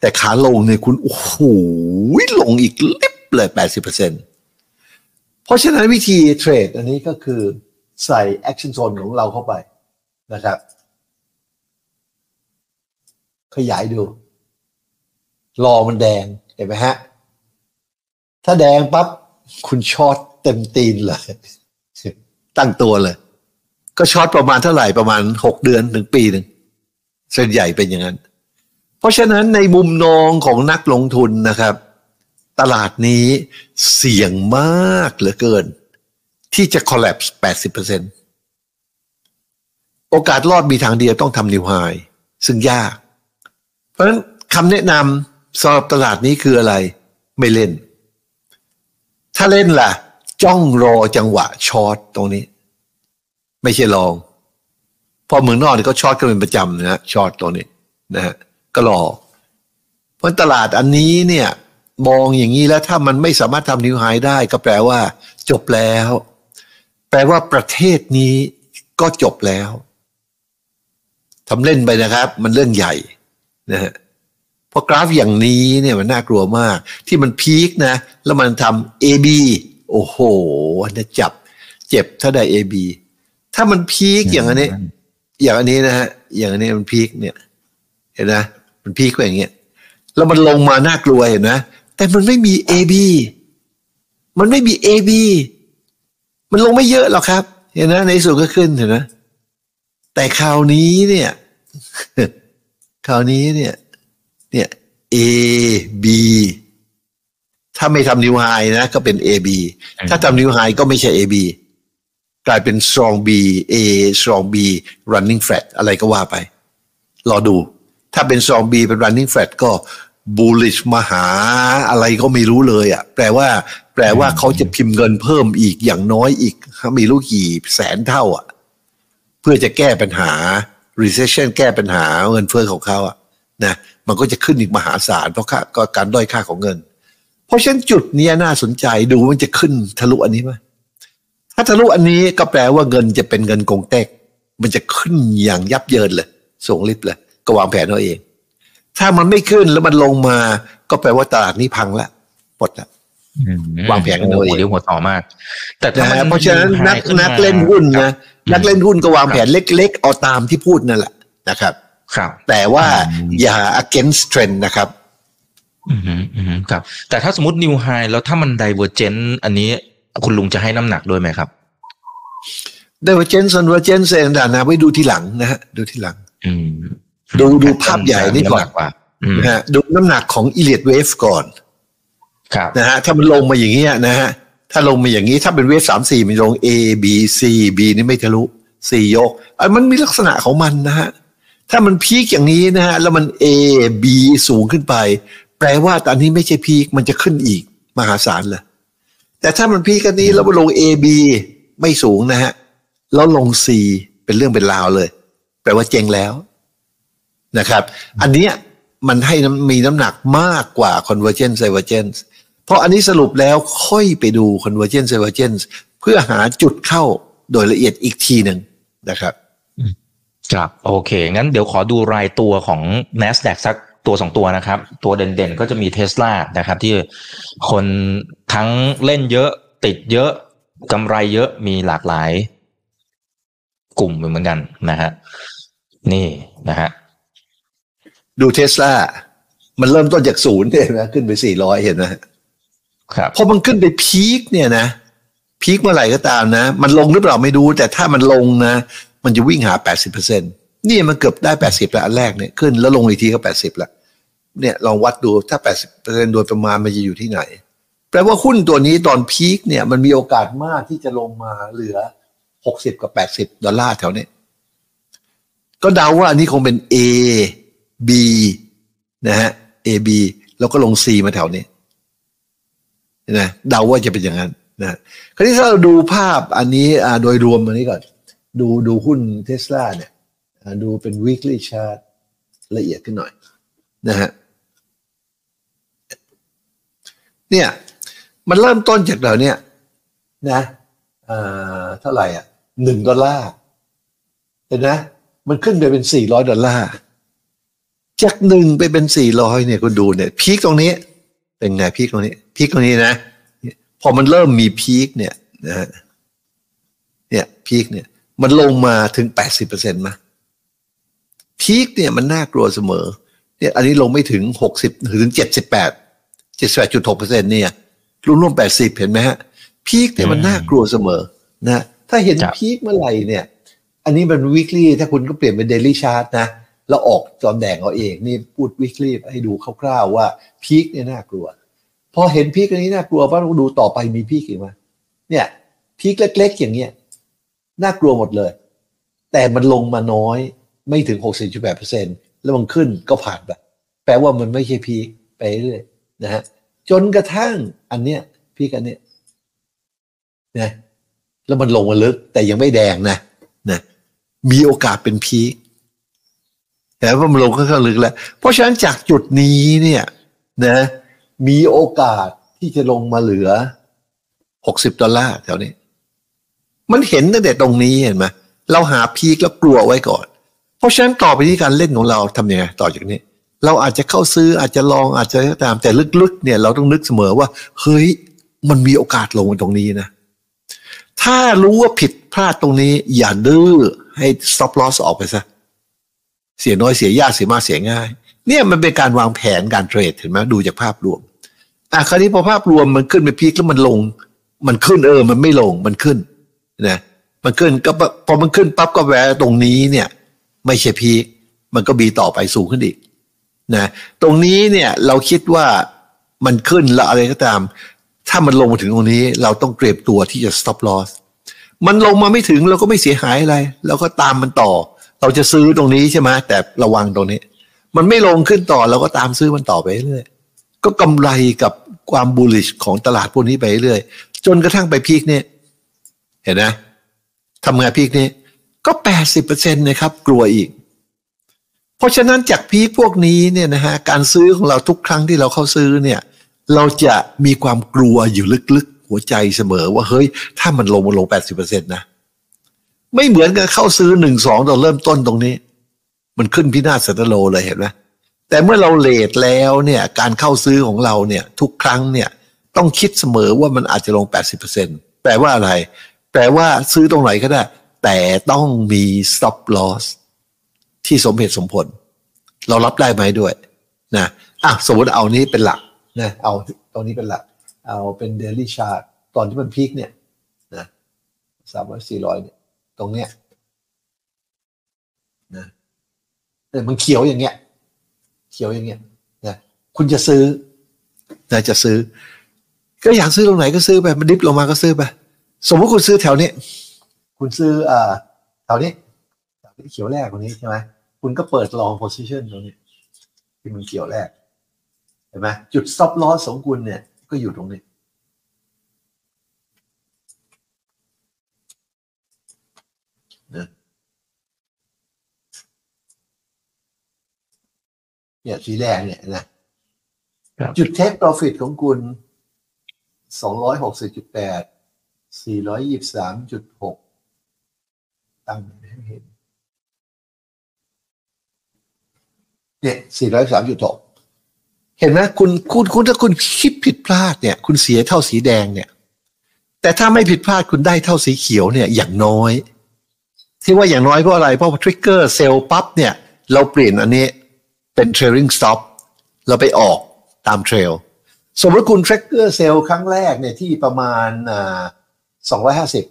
แต่ขาลงเนี่ยคุณ โอ้โหลงอีกลิบเลยแปดสิบเปอร์เซ็นเพราะฉะนั้นวิธีเทรดอันนี้ก็คือใส่ action zone ของเราเข้าไปนะครับ ขยายดู รอมันแดงเห็นไหมฮะ ถ้าแดงปั๊บ คุณ short เต็มตีนเลย ตั้งตัวเลย ก็ short ประมาณเท่าไหร่ประมาณหกเดือนถึงปีหนึ่งส่วนใหญ่เป็นอย่างนั้น เพราะฉะนั้นในมุมมองของนักลงทุนนะครับ ตลาดนี้เสี่ยงมากเหลือเกิน ที่จะ collapse 80%โอกาสรอดมีทางเดียวต้องทำ new high ซึ่งยาก เพราะฉะนั้นคำแนะนำสำหรับตลาดนี้คืออะไร ไม่เล่น ถ้าเล่นล่ะ จ้องรอจังหวะ short ตรงนี้ ไม่ใช่ long พอเมืองนอกนี่ก็ short กันเป็นประจำนะฮะ short ตรงนี้นะฮะก็รอ เพราะตลาดอันนี้เนี่ย มองอย่างนี้แล้วถ้ามันไม่สามารถทำนิวไฮได้ ก็แปลว่า จบแล้ว แปลว่าประเทศนี้ก็จบแล้วทำเล่นไปนะครับ มันเรื่องใหญ่นะฮะ พราะกราฟอย่างนี้เนี่ยมันน่ากลัวมาก ที่มันพีคนะ แล้วมันทำ AB โอ้โหอันนี้จับ เจ็บถ้าได้ AB ถ้ามันพีคอย่างอันนี้ อย่างอันนี้นะฮะอย่างอันนี้มันพีคเนี่ย เห็นนะมันพีคไปอย่างเงี้ยแล้วมันลงมาน่ากลัวเห็นนะแต่มันไม่มี AB มันไม่มี AB มันลงไม่เยอะหรอกครับ เห็นนะในสุดก็ขึ้นเห็นนะแต่คราวนี้เนี่ย คราวนี้เนี่ย เนี่ย A B ถ้าไม่ทำนิวไฮนะ ก็เป็น A B ถ้าทำนิวไฮก็ไม่ใช่ A B กลายเป็น strong B A strong B running flat อะไรก็ว่าไป รอดู ถ้าเป็น strong B เป็น running flat ก็ bullish มหาอะไรก็ไม่รู้เลยอะ่ะ แปลว่า แปลว่าเขาจะพิมพ์เงินเพิ่มอีกอย่างน้อยอีกไม่รู้กี่แสนเท่าอะ่ะ เพื่อจะแก้ปัญหา recession แก้ปัญหาเงินเฟ้อของเขาอะนะมันก็จะขึ้นอีกมหาศาลเพราะค่าก็การด้อยค่าของเงิน เพราะฉะนั้นจุดนี้น่าสนใจดูมันจะขึ้นทะลุอันนี้ไหมถ้าทะลุอันนี้ก็แปลว่าเงินจะเป็นเงินกงเต็ก มันจะขึ้นอย่างยับเยินเลยส่งลิฟต์เลยก็วางแผนเอาเอง ถ้ามันไม่ขึ้นแล้วมันลงมา ก็แปลว่าตลาดนี้พังละหมดละวางแผนกันโอ้เอาโหเองเดี๋ยวหัวต่อมาก แต่ถ้านะมันฮะเพราะฉะนั้นนักขึ้มานักเล่นหุ้นครันะบนักเล่นหุ้นก็วางแผนเล็กๆเอาตามที่พูดนั่นแหละนะครับ ครับแต่ว่าอืมอย่า against trend นะครับอืมฮึอืมฮึครับ แต่ถ้าสมมตินิวไฮแล้วถ้ามันไดเวอร์เจนอันนี้คุณลุงจะให้น้ำหนักด้วยไหมครับ divergence convergence อะไรต่างๆนะไว้ดูทีหลังนะฮะดูทีหลังอืมดูดูภาพใหญ่นี่ก่อนำหกว่าอืมนะฮะดูน้ำหนักของ Elliott wave ก่อนครับนะฮะถ้ามันลงมาอย่างเงี้ยนะฮะถ้าลงมาอย่างนี้ถ้าเป็นเวฟสามสี่มันลง A B C B นี่ไม่ทะลุ C ยกอันมันมีลักษณะของมันนะฮะ ถ้ามันพีคอย่างนี้นะฮะแล้วมัน A B สูงขึ้นไป แปลว่าตอนนี้ไม่ใช่พีคมันจะขึ้นอีกมหาศาลเลยแต่ถ้ามันพีคกันนี้แล้วมันลง A B ไม่สูงนะฮะแล้วลง C เป็นเรื่องเป็นราวเลย แปลว่าเจ๊งแล้วนะครับ อันเนี้ยมันให้น้ำมีน้ำหนักมากกว่า convergence divergence เพราะอันนี้สรุปแล้วค่อยไปดู convergence divergence เพื่อหาจุดเข้าโดยละเอียดอีกทีหนึ่งนะครับ ครับโอเค งั้นเดี๋ยวขอดูรายตัวของ NASDAQ สักตัวสองตัวนะครับ ตัวเด่นๆก็จะมีเท s l a นะครับ ที่คนทั้งเล่นเยอะติดเยอะกำไรเยอะมีหลากหลาย กลุ่มเหมือนกันนะฮะนี่นะฮะดูเทสลา มันเริ่มต้นจากศูนย์เห็นไหมขึ้นไปสี่ร้อยเห็นไหมครับพอมันขึ้นไปพีคเนี่ยนะ พีคเมื่อไหร่ก็ตามนะ มันลงหรือเปล่าไม่รู้ แต่ถ้ามันลงนะ มันจะวิ่งหาแปดสิบเปอร์เซ็นนี่มันเกือบได้แปดสิบแล้วอันแรกเนี่ยขึ้นแล้วลงอีกทีก็แปดสิบแล้วเนี่ยลองวัดดูถ้าแปดสิบเปอร์เซ็นโดยประมาณมันจะอยู่ที่ไหน แปลว่าหุ้นตัวนี้ตอนพีคเนี่ยมันมีโอกาสมากที่จะลงมาเหลือหกสิบกับแปดอลลาร์แถวนี้ ก็เดาว่าอันนี้คงเป็น A B นะฮะ A B แล้วก็ลง C มาแถวนี้นะเดาว่าจะเป็นอย่างนั้นนะคราวนี้ถ้าเราดูภาพอันนี้อ่าโดยรวมอันนี้ก่อน ดูดูหุ้นเทสลาเนี่ยดูเป็น weekly chart ละเอียดขึ้นหน่อยนะฮะเนี่ยมันเริ่มต้นจากเดี๋ยวเนี้นะอ่าเท่าไหร่อะหนึ่งดอลลาร์เห็นไหมมันขึ้นไปเป็นสี่ร้อยดอลลาร์จากหนึ่งไปเป็นสี่ร้อยเนี่ยคุณดูเนี่ย peak ตรงนี้ เป็นไง peak ตรงนี้ peak ตรงนี้นะพอมันเริ่มมี peak เนี่ยนะฮะเนี่ย peak เนี่ย มันลงมาถึงแปดสิบเปอร์เซ็นต์มา peak เนี่ยมันน่ากลัวเสมอเนี่ยอันนี้ลงไม่ถึงหกสิบถึงเจ็ดสิบแปดเจ็ดสิบแปดจุดหกเปอร์เซ็นต์เนี่ยรวมๆแปดสิบเห็นไหมฮะ peak เนี่ยมันน่ากลัวเสมอนะถ้าเห็นครับ peak เมื่อไหร่เนี่ย อันนี้มัน weekly ถ้าคุณก็เปลี่ยนเป็น daily chart นะแล้วออกตอนแดงเอาเองนี่พูด weekly ให้ดูคร่าวๆว่า peak เนี่ยน่ากลัว พอเห็น peak อันนี้น่ากลัวปั๊บต้องดูต่อไปมี peak อีกไหมเนี่ย peak เล็กๆอย่างเงี้ย น่ากลัวหมดเลย แต่มันลงมาน้อยไม่ถึง 60.8%แล้วมันขึ้นก็ผ่านไปแปลว่ามันไม่ใช่ peakไปเรื่อยนะฮะจนกระทั่งอันเนี้ยพีคอันเนี้ยนะแล้วมันลงมาลึกแต่ยังไม่แดงนะนะมีโอกาสเป็นพีคแต่ว่ามันลงค่อนข้างลึกแล้ว เพราะฉะนั้นจากจุดนี้เนี่ยนะมีโอกาสที่จะลงมาเหลือ 60 ดอลลาร์แถวนี้ มันเห็นตั้งแต่ตรงนี้เห็นไหมเราหาพีคแล้วกลัวไว้ก่อน เพราะฉะนั้นต่อไปที่การเล่นของเราทำยังไงต่อจากนี้ เราอาจจะเข้าซื้ออาจจะลองอาจจะตามแต่ลึกๆเนี่ยเราต้องนึกเสมอว่า เฮ้ยมันมีโอกาสลงตรงนี้นะ ถ้ารู้ว่าผิดพลาดตรงนี้ อย่าดื้อให้ stop loss ออกไปซะเสียน้อยเสียยากเสียมากเสียง่าย เนี่ยมันเป็นการวางแผนการเทรดเห็นไหมดูจากภาพรวมอะคราวนี้พอภาพรวมมันขึ้นไปพีคแล้วมันลง มันขึ้นเออ มันไม่ลงมันขึ้น นะมันขึ้นก็พอมันขึ้นปั๊บก็แวะตรงนี้เนี่ย ไม่ใช่พีมันก็บีต่อไปสูงขึ้นอีกนะตรงนี้เนี่ยเราคิดว่ามันขึ้นแล้วอะไรก็ตาม ถ้ามันลงมาถึงตรงนี้ เราต้องเตรียมตัวที่จะ stop loss มันลงมาไม่ถึงเราก็ไม่เสียหายอะไรเราก็ตามมันต่อ เราจะซื้อตรงนี้ใช่ไหมแต่ระวังตรงนี้ มันไม่ลงขึ้นต่อเราก็ตามซื้อมันต่อไปเรื่อยก็กำไรกับความ bullish ของตลาดพวกนี้ไปเรื่อยจนกระทั่งไปพีคเนี่ย เห็นนะทำงานพีคนี้ก็แปดสิบเปอร์เซ็นต์นะครับ กลัวอีก เพราะฉะนั้นจากพีคพวกนี้เนี่ยนะฮะการซื้อของเราทุกครั้งที่เราเข้าซื้อเนี่ย เราจะมีความกลัวอยู่ลึกๆ หัวใจเสมอว่าเฮ้ย ถ้ามันลงมันลงแปดสิบเปอร์เซ็นต์นะ ไม่เหมือนกับเข้าซื้อหนึ่งสองตอนเริ่มต้นตรงนี้ มันขึ้นพินาศสัตโลเลยเห็นไหมแต่เมื่อเราเลทแล้วเนี่ยการเข้าซื้อของเราเนี่ยทุกครั้งเนี่ยต้องคิดเสมอว่ามันอาจจะลงแปดสิบเปอร์เซ็นต์แปลว่าอะไร แปลว่าซื้อตรงไหนก็ได้ แต่ต้องมี stop loss ที่สมเหตุสมผล เรารับได้ไหมด้วยนะอะสมมติเอานี้เป็นหลักนะเอาตรงนี้เป็นหลัก เอาเป็น daily chart ตอนที่มันพีคเนี่ยนะสามร้อยสี่ร้อยเนี่ยตรงเนี้ยนะแต่มันเขียวอย่างเงี้ย เขียวอย่างเงี้ยนะคุณจะซื้อนะจะซื้อ ก็อยากซื้อตรงไหนก็ซื้อไป มันดิฟลงมาก็ซื้อไป สมมติคุณซื้อแถวนี้ คุณซื้ออ่าแถวนี้แถวที่เขียวแรกตรงนี้ใช่ไหมคุณก็เปิดลอง position ตรงนี้ ที่มันเขียวแรกเห็นไหมจุด stop loss ของคุณเนี่ย ก็อยู่ตรงนี้นะเนี่ยสีแดงเนี่ยนะครับจุด take profit ของคุณสองร้อยหกสิบจุดแปด สี่ร้อยยี่สามจุดหกตั้งให้เห็นเนี่ยสี่ร้อยสามจุดหกเห็นไหมคุณคุณคุณถ้าคุณคิดผิดพลาดเนี่ย คุณเสียเท่าสีแดงเนี่ย แต่ถ้าไม่ผิดพลาดคุณได้เท่าสีเขียวเนี่ย อย่างน้อย ที่ว่าอย่างน้อยเพราะอะไร เพราะทริกเกอร์เซลล์ปั๊บเนี่ย เราเปลี่ยนอันนี้เป็น trailing stop เราไปออกตามเทรลสมมติคุณ trigger เซลล์ครั้งแรกเนี่ยที่ประมาณ สองร้อยห้าสิบ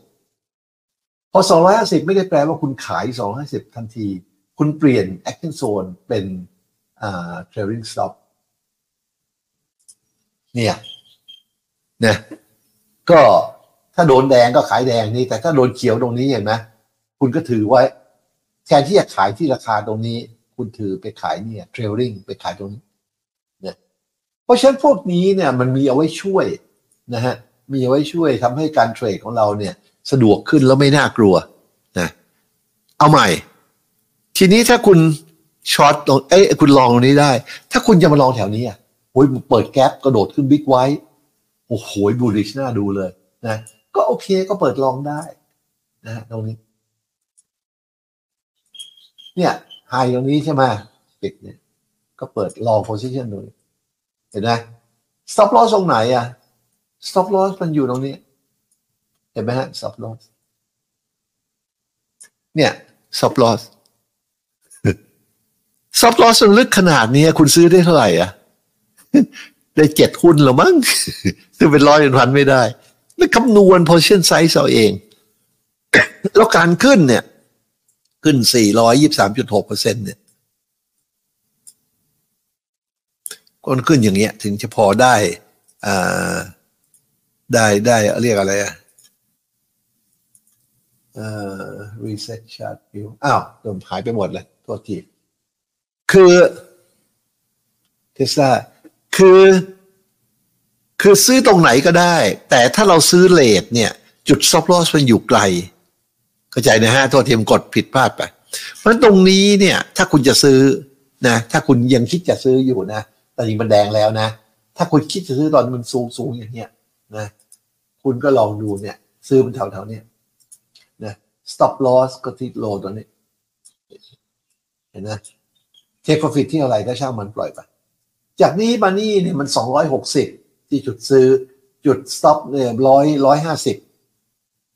พอสองร้อยห้าสิบไม่ได้แปลว่าคุณขายสองห้าสิบทันที คุณเปลี่ยน action zone เป็นอ่า trailing stop เนี่ยเนี่ยก็ถ้าโดนแดงก็ขายแดงนี่แต่ถ้าโดนเขียวตรงนี้เห็นไหมคุณก็ถือไว้ แทนที่จะขายที่ราคาตรงนี้ คุณถือไปขายเนี่ย trailing ไปขายตรงนี้เนี่ยเพราะฉะนั้นพวกนี้เนี่ยมันมีเอาไว้ช่วยนะฮะ มีไว้ช่วยทำให้การเทรดของเราเนี่ยสะดวกขึ้นแล้วไม่น่ากลัวนะเอาใหม่ ทีนี้ถ้าคุณช็อตลงเอ้ยคุณลองตรงนี้ได้ ถ้าคุณจะมาลองแถวนี้อะโอ้ยเปิดแก๊ปกระโดดขึ้นบิ๊กไว้โอ้โหบูริชน่าดูเลยนะก็โอเคก็เปิดลองได้นะตรงนี้ เนี่ยไฮตรงนี้ใช่ไหมปิดเนี่ย ก็เปิดลองโพซิชันดูเห็นไหม stop loss ตรงไหนอะ stop loss มันอยู่ตรงนี้ เห็นไหมฮะ stop loss เนี่ย stop loss stop loss มันลึกขนาดนี้คุณซื้อได้เท่าไหร่อะ ได้เจ็ดหุ้นหรือมั้งซื้อเป็นร้อยเป็นพันไม่ได้ไม่คำนวณ position size เอาเอง แล้วการขึ้นเนี่ย ขึ้น 423.6เปอร์เซ็นต์เนี่ยก็ขึ้นอย่างเงี้ย ถึงจะพอได้อ่า ได้ได้เรียกอะไรอะเอ่อ reset chart view อ้าวโดนหายไปหมดเลยโทษทีคือเทสลาคือ คือซื้อตรงไหนก็ได้ แต่ถ้าเราซื้อเลทเนี่ย จุด stop loss มันอยู่ไกล เข้าใจนะฮะตัวทีมกดผิดพลาดไป เพราะงั้นตรงนี้เนี่ย ถ้าคุณจะซื้อนะ ถ้าคุณยังคิดจะซื้ออยู่นะตอนนี้มันแดงแล้วนะ ถ้าคุณคิดจะซื้อตอนมันสูงสูงอย่างเงี้ยนะ คุณก็ลองดูเนี่ย ซื้อมันแถวๆเนี้ยนะ stop loss ก็ที่โลตัวนี้ เห็นไหม take profit ที่อะไรก็ช่างมันปล่อยไป จากนี้มานี่เนี่ยมันสองร้อยหกสิบที่จุดซื้อจุด stop เนี่ยร้อยร้อยห้าสิบ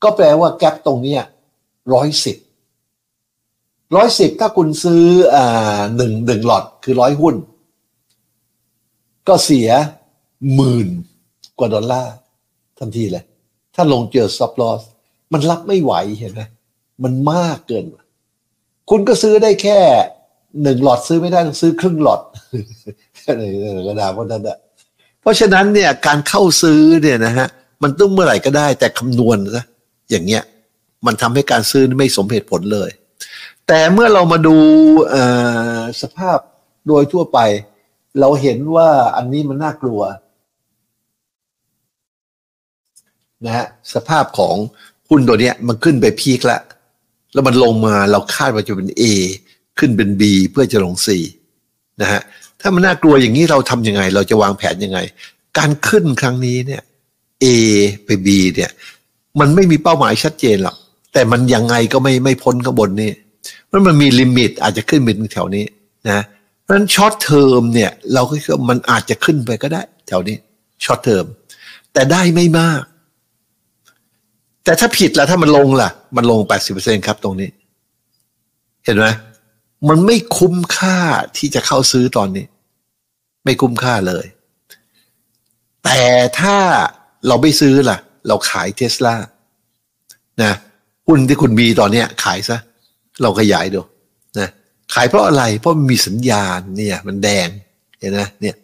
ก็แปลว่าแกลบตรงเนี้ยร้อยสิบร้อยสิบถ้าคุณซื้ออ่าหนึ่งหนึ่งหลอดคือร้อยหุ้น ก็เสียหมื่นกว่าดอลลาร์ ทันทีเลย ถ้าลงเจอ stop loss มันรับไม่ไหวเห็นไหมมันมากเกิน คุณก็ซื้อได้แค่หนึ่งหลอดซื้อไม่ได้ต้องซื้อครึ่งหลอดกระดาษพวกนั้นอะเพราะฉะนั้นเนี่ยการเข้าซื้อเนี่ยนะฮะมันต้องเมื่อไหร่ก็ได้ แต่คำนวณนะอย่างเงี้ยมันทำให้การซื้อไม่สมเหตุผลเลย แต่เมื่อเรามาดูสภาพโดยทั่วไป เราเห็นว่าอันนี้มันน่ากลัว นะฮะสภาพของหุ้นตัวเนี้ยมันขึ้นไปพีคแล้วแล้วมันลงมาเราคาดว่าจะเป็น A ขึ้นเป็น B เพื่อจะลง C นะฮะถ้ามันน่ากลัวอย่างนี้เราทำยังไง เราจะวางแผนยังไง การขึ้นครั้งนี้เนี่ย A ไป B เนี่ย มันไม่มีเป้าหมายชัดเจนหรอกแต่มันยังไงก็ไม่ไม่พ้นข้างบนนี่มันมันมี limit อาจจะขึ้นไปถึงแถวนี้นะเพราะฉะนั้น short term เนี่ย เราก็คิดว่ามันอาจจะขึ้นไปก็ได้ แถวนี้ short term แต่ได้ไม่มาก แต่ถ้าผิดแล้วถ้ามันลงล่ะ มันลง 80%ครับตรงนี้ เห็นไหมมันไม่คุ้มค่าที่จะเข้าซื้อตอนนี้ ไม่คุ้มค่าเลย แต่ถ้าเราไม่ซื้อล่ะ เราขายเทสลานะหุ้นที่คุณมีตอนเนี้ย ขายซะ เราขยายดูนะขายเพราะอะไร เพราะมันมีสัญญาณเนี่ย มันแดงเห็นไหมเนี่ย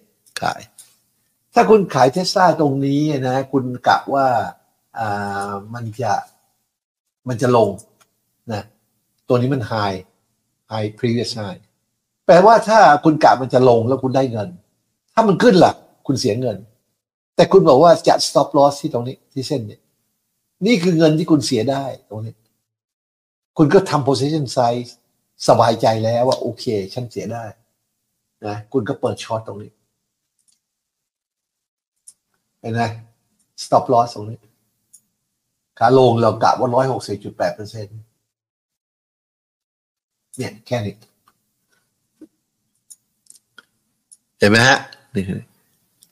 ขาย ถ้าคุณขายเทสลาตรงนี้นะ คุณกะว่า มันจะมันจะลงนะตัวนี้มันไฮ high previous high แปลว่าถ้าคุณกะมันจะลงแล้วคุณได้เงิน ถ้ามันขึ้นล่ะ คุณเสียเงิน แต่คุณบอกว่าจะ stop loss ที่ตรงนี้ที่เส้นนี้นี่คือเงินที่คุณเสียได้ตรงนี้ คุณก็ทำ position size สบายใจแล้วว่าโอเค ฉันเสียได้นะคุณก็เปิดช็อตตรงนี้เห็นไหม stop loss ตรงนี้ ขาลงเรากะว่าร้อยหกสิบจุดแปดเปอร์เซ็นต์เนี่ยแค่นี้ เห็นไหมฮะนี่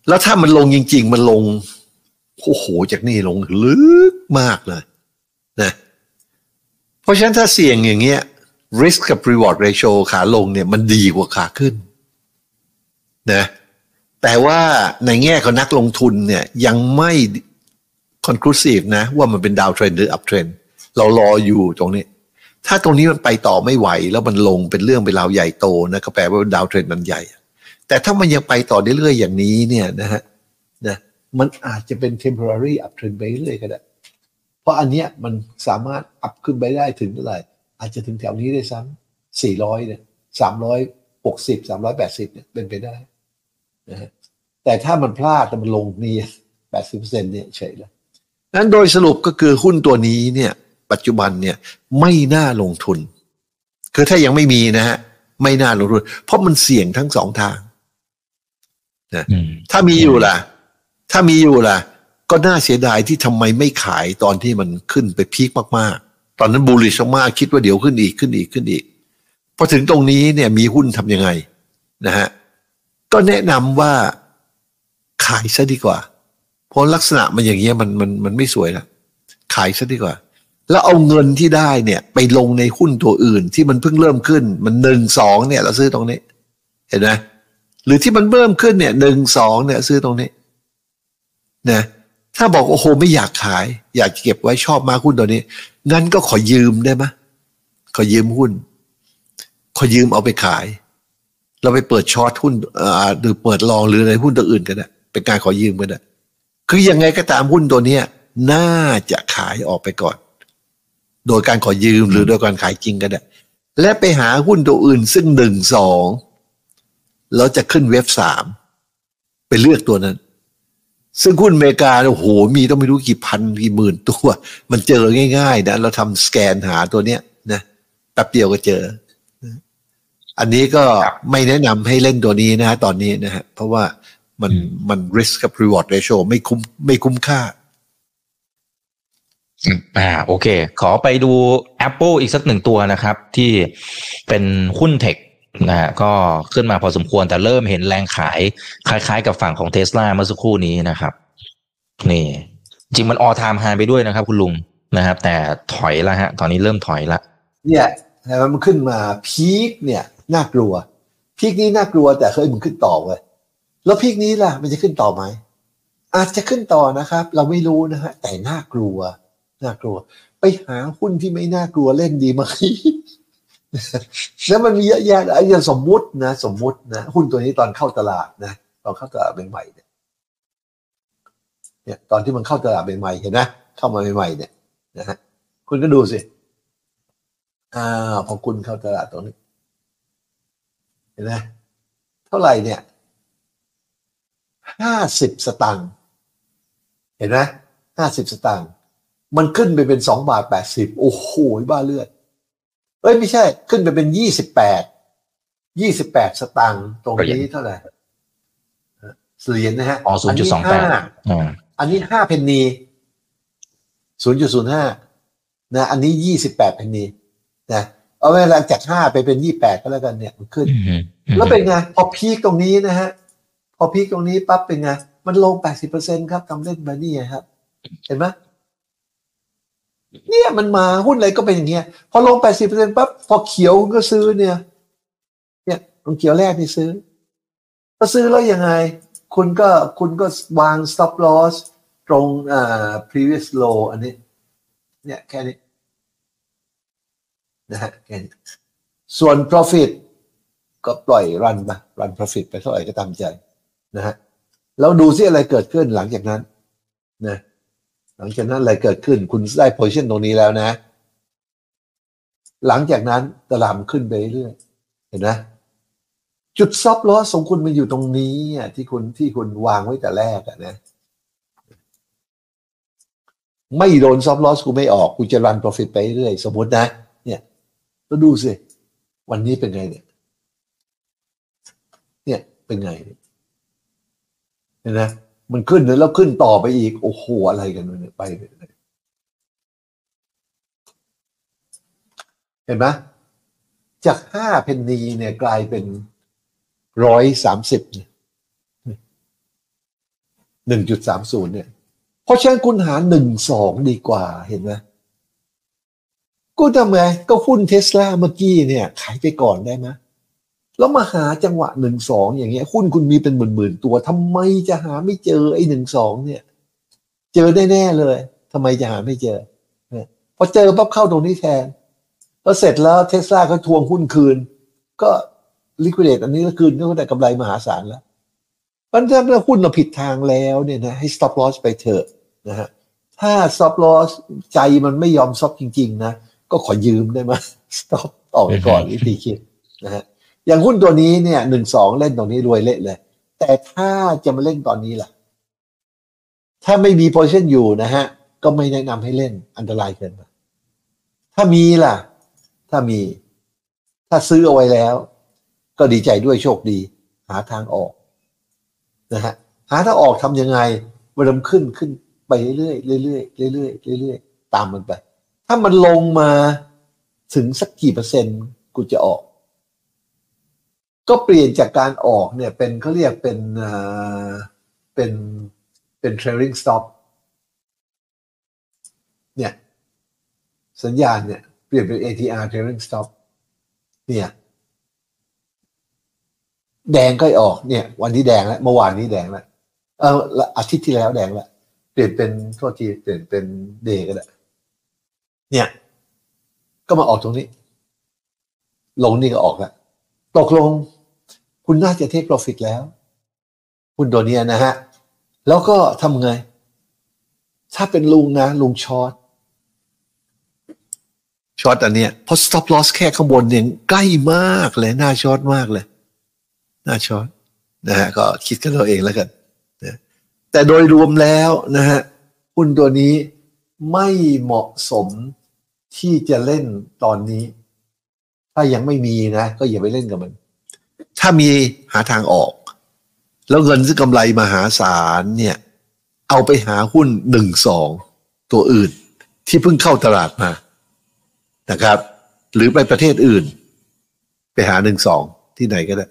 แล้วถ้ามันลงจริง ๆ มันลง โอ้โห จากนี่ลงลึกมากเลยนะเพราะฉะนั้นถ้าเสี่ยงอย่างเงี้ย risk กับ reward ratio ขาลงเนี่ยมันดีกว่าขาขึ้นนะแต่ว่าในแง่ของนักลงทุนเนี่ยยังไม่ conclusive นะ ว่ามันเป็นดาวเทรนหรือ up trend เรารออยู่ตรงนี้ ถ้าตรงนี้มันไปต่อไม่ไหว แล้วมันลงเป็นเรื่องเป็นราวใหญ่โตนะก็แปลว่าดาวเทรนมันใหญ่ แต่ถ้ามันยังไปต่อเรื่อยๆอย่างนี้เนี่ยนะฮะนะมันอาจจะเป็น temporary up trend ไปเรื่อยก็ได้เพราะอันเนี้ยมันสามารถอัพขึ้นไปได้ถึงเท่าไหร่อาจจะถึงแถวนี้ได้ซ้ำสี่ร้อยเนี่ยสามร้อยหกสิบสามร้อยแปดสิบเนี่ยเป็นไปได้นะฮะแต่ถ้ามันพลาดแต่มันลงนี่แปดสิบเปอร์เซ็นต์เนี่ยเฉยเลย นั้นโดยสรุปก็คือหุ้นตัวนี้เนี่ยปัจจุบันเนี่ยไม่น่าลงทุน คือถ้ายังไม่มีนะฮะไม่น่าลงทุน เพราะมันเสี่ยงทั้งสองทางนะอืมถ้ามีอยู่ล่ะ ถ้ามีอยู่ล่ะ ก็น่าเสียดายที่ทำไมไม่ขายตอนที่มันขึ้นไปพีคมากๆ ตอนนั้นบูลลิชมากคิดว่าเดี๋ยวขึ้นอีกขึ้นอีกขึ้นอีกพอถึงตรงนี้เนี่ยมีหุ้นทำยังไงนะฮะก็แนะนำว่าขายซะดีกว่า เพราะลักษณะมันอย่างเงี้ยมันมันมันไม่สวยละขายซะดีกว่า แล้วเอาเงินที่ได้เนี่ย ไปลงในหุ้นตัวอื่นที่มันเพิ่งเริ่มขึ้น มันหนึ่งสองเนี่ย เราซื้อตรงนี้ เห็นไหมหรือที่มันเพิ่มขึ้นเนี่ยหนึ่งสองเนี่ย ซื้อตรงนี้นะถ้าบอกโอ้โหไม่อยากขาย อยากเก็บไว้ชอบมากหุ้นตัวนี้ งั้นก็ขอยืมได้ไหมขอยืมหุ้น ขอยืมเอาไปขาย เราไปเปิดช็อตหุ้นอ่อหรือเปิดลองหรืออะไรหุ้นตัวอื่นกันนะเป็นการขอยืมกันนะ คือยังไงก็ตามหุ้นตัวเนี้ยน่าจะขายออกไปก่อน โดยการขอยืมหรือโดยการขายจริงก็ได้และไปหาหุ้นตัวอื่นซึ่งหนึ่งสองแล้วจะขึ้นเว็บสามไปเลือกตัวนั้น ซึ่งหุ้นอเมริกาเนี่ยโอ้โหมีต้องไม่รู้กี่พันกี่หมื่นตัว มันเจอง่าย ๆ นะ เราทำสแกนหาตัวเนี้ยนะแป๊บเดียวก็เจอ อันนี้ก็ไม่แนะนำให้เล่นตัวนี้นะฮะตอนนี้นะฮะเพราะว่า มันมัน risk กับ reward ratio ไม่คุ้มไม่คุ้มค่าอ่าโอเค ขอไปดู Apple อีกสักหนึ่งตัวนะครับ ที่เป็นหุ้นเทคนะฮะก็ขึ้นมาพอสมควรแต่เริ่มเห็นแรงขาย คล้ายๆ กับฝั่งของเทสลาเมื่อสักครู่นี้นะครับ นี่ จริงมันออทามไฮไปด้วยนะครับ คุณลุงนะครับ แต่ถอยแล้วฮะ ตอนนี้เริ่มถอยละเนี่ยแต่ว่ามันขึ้นมาพีคเนี่ย น่ากลัว พีคนี้น่ากลัวแต่เคยมันขึ้นต่อเว้ย แล้วพีคนี้ล่ะ มันจะขึ้นต่อไหม อาจจะขึ้นต่อนะครับ เราไม่รู้นะฮะ แต่น่ากลัว น่ากลัว ไปหาหุ้นที่ไม่น่ากลัวเล่นดีไหมแล้วมันมีเยอะแยะไอ้ย่างสมมุตินะ สมมุตินะ หุ้นตัวนี้ตอนเข้าตลาดนะ ตอนเข้าตลาดใหม่ๆเนี่ยเนี่ย ตอนที่มันเข้าตลาดใหม่ๆเห็นไหมเข้ามาใหม่ๆเนี่ยนะฮะ คุณก็ดูสิอ่าพอคุณเข้าตลาดตรงนี้ เห็นไหมเท่าไหร่เนี่ย ห้าสิบสตังค์เห็นไหมห้าสิบสตังค์มันขึ้นไปเป็นสองบาทแปดสิบโอ้โหบ้าเลือดเอ้ยไม่ใช่ ขึ้นไปเป็นยี่สิบแปดยี่สิบแปดสตังค์ตรงนี้เท่าไหร่เหรียญนะฮะอ๋อศูนย์จุดสองแปดห้าอ่าอันนี้ห้าเพนนีศูนย์จุดศูนย์ห้านะอันนี้ยี่สิบแปดเพนนีนะเอาเวลาจากห้าไปเป็นยี่แปดก็แล้วกันเนี่ยมันขึ้นอืมอืมแล้วเป็นไงพอพีคตรงนี้นะฮะ พอพีคตรงนี้ปั๊บเป็นไง มันลงแปดสิบเปอร์เซ็นครับทำเล่นมานี่ไงครับ เห็นไหมเนี่ยมันมาหุ้นอะไรก็เป็นอย่างเงี้ย พอลงแปดสิบเปอร์เซ็นปั๊บพอเขียวคุณก็ซื้อเนี่ย เนี่ยมันเขียวแรกนี่ซื้อก็ซื้อแล้วยังไง คุณก็คุณก็วาง stop loss ตรงอ่า previous low อันนี้ เนี่ยแค่นี้นะฮะแค่นี้ส่วน profit ก็ปล่อยรันไปรัน profit ไปเท่าไหร่ก็ตามใจ นะฮะแล้วดูซิอะไรเกิดขึ้นหลังจากนั้นนะหลังจากนั้นอะไรเกิดขึ้น คุณได้ position ตรงนี้แล้วนะ หลังจากนั้นตลาดมันขึ้นไปเรื่อยเห็นไหมจุดซับล้อของคุณมันอยู่ตรงนี้อะที่คุณที่คุณวางไว้แต่แรกอะนะ ไม่โดนซับลอสกูไม่ออกกูจะรัน profit ไปเรื่อยสมมตินะ เนี่ยแล้วดูสิ วันนี้เป็นไงเนี่ย เนี่ยเป็นไงเนี่ย เห็นไหมมันขึ้นแล้วขึ้นต่อไปอีก โอ้โหอะไรกันเนี่ยไปเลยเห็นไหมจากห้าเพนนีเนี่ยกลายเป็นร้อยสามสิบหนึ่งจุดสามศูนย์เนี่ย เพราะฉะนั้นคุณหาหนึ่งสองดีกว่าเห็นไหมกูทำไงก็หุ้นเทสลาเมื่อกี้เนี่ย ขายไปก่อนได้ไหม แล้วมาหาจังหวะหนึ่งสองอย่างเงี้ยหุ้นคุณมีเป็นหมื่นๆตัวทำไมจะหาไม่เจอไอ้หนึ่งสองเนี่ย เจอได้แน่เลยทำไมจะหาไม่เจอเนี่ยพอเจอปั๊บเข้าตรงนี้แทนแล้วเสร็จแล้วเทสลาก็ทวงหุ้นคืน ก็ลิควิดเดตอันนี้ก็คืนก็ได้กำไรมหาศาลแล้วมันถ้าหุ้นเราผิดทางแล้วเนี่ยนะให้ stop loss ไปเถอะนะฮะถ้า stop loss ใจมันไม่ยอม stop จริง ๆ นะ ก็ขอยืมได้ไหม stop ออกไปก่อนวิธีคิดนะฮะ อย่างหุ้นตัวนี้เนี่ยหนึ่งสองเล่นตรงนี้รวยเละเลย แต่ถ้าจะมาเล่นตอนนี้ล่ะ ถ้าไม่มี position อยู่นะฮะ ก็ไม่แนะนำให้เล่นอันตรายเกินไปถ้ามีล่ะ ถ้ามี ถ้าซื้อเอาไว้แล้ว ก็ดีใจด้วยโชคดี หาทางออกนะฮะหาทางออกทำยังไงเวลาขึ้นขึ้นไปเรื่อยๆเรื่อยเรื่อยเรื่อยตามมันไป ถ้ามันลงมาถึงสักกี่เปอร์เซ็นต์กูจะออก ก็เปลี่ยนจากการออกเนี่ยเป็นเขาเรียกเป็นเป็นเป็น trailing stop เนี่ยสัญญาณเนี่ยเปลี่ยนเป็น ATR trailing stop เนี่ยแดงก็ออกเนี่ย วันนี้แดงแล้วเมื่อวานนี้แดงแล้วเอออาทิตย์ที่แล้วแดงแล้วเปลี่ยนเป็นโทษทีเปลี่ยนเป็น day ก็ได้เนี่ย ก็มาออกตรงนี้ ลงนี่ก็ออกแล้วตกลง คุณน่าจะ take profit แล้วคุณตัวนี้นะฮะ แล้วก็ทำไง ถ้าเป็นลุงนะ ลุง short short อันเนี้ยเพราะ stop loss แค่ข้างบนเนี่ยใกล้มากเลยน่า short มากเลยน่าช็อตนะฮะก็คิดกันเราเองแล้วกันนะแต่โดยรวมแล้วนะฮะหุ้นตัวนี้ไม่เหมาะสมที่จะเล่นตอนนี้ ถ้ายังไม่มีนะ ก็อย่าไปเล่นกับมัน ถ้ามีหาทางออก แล้วเงินซึ่กำไรมหาศาลเนี่ย เอาไปหาหุ้นหนึ่งสองตัวอื่น ที่เพิ่งเข้าตลาดมานะครับ หรือไปประเทศอื่น ไปหาหนึ่งสองที่ไหนก็ได้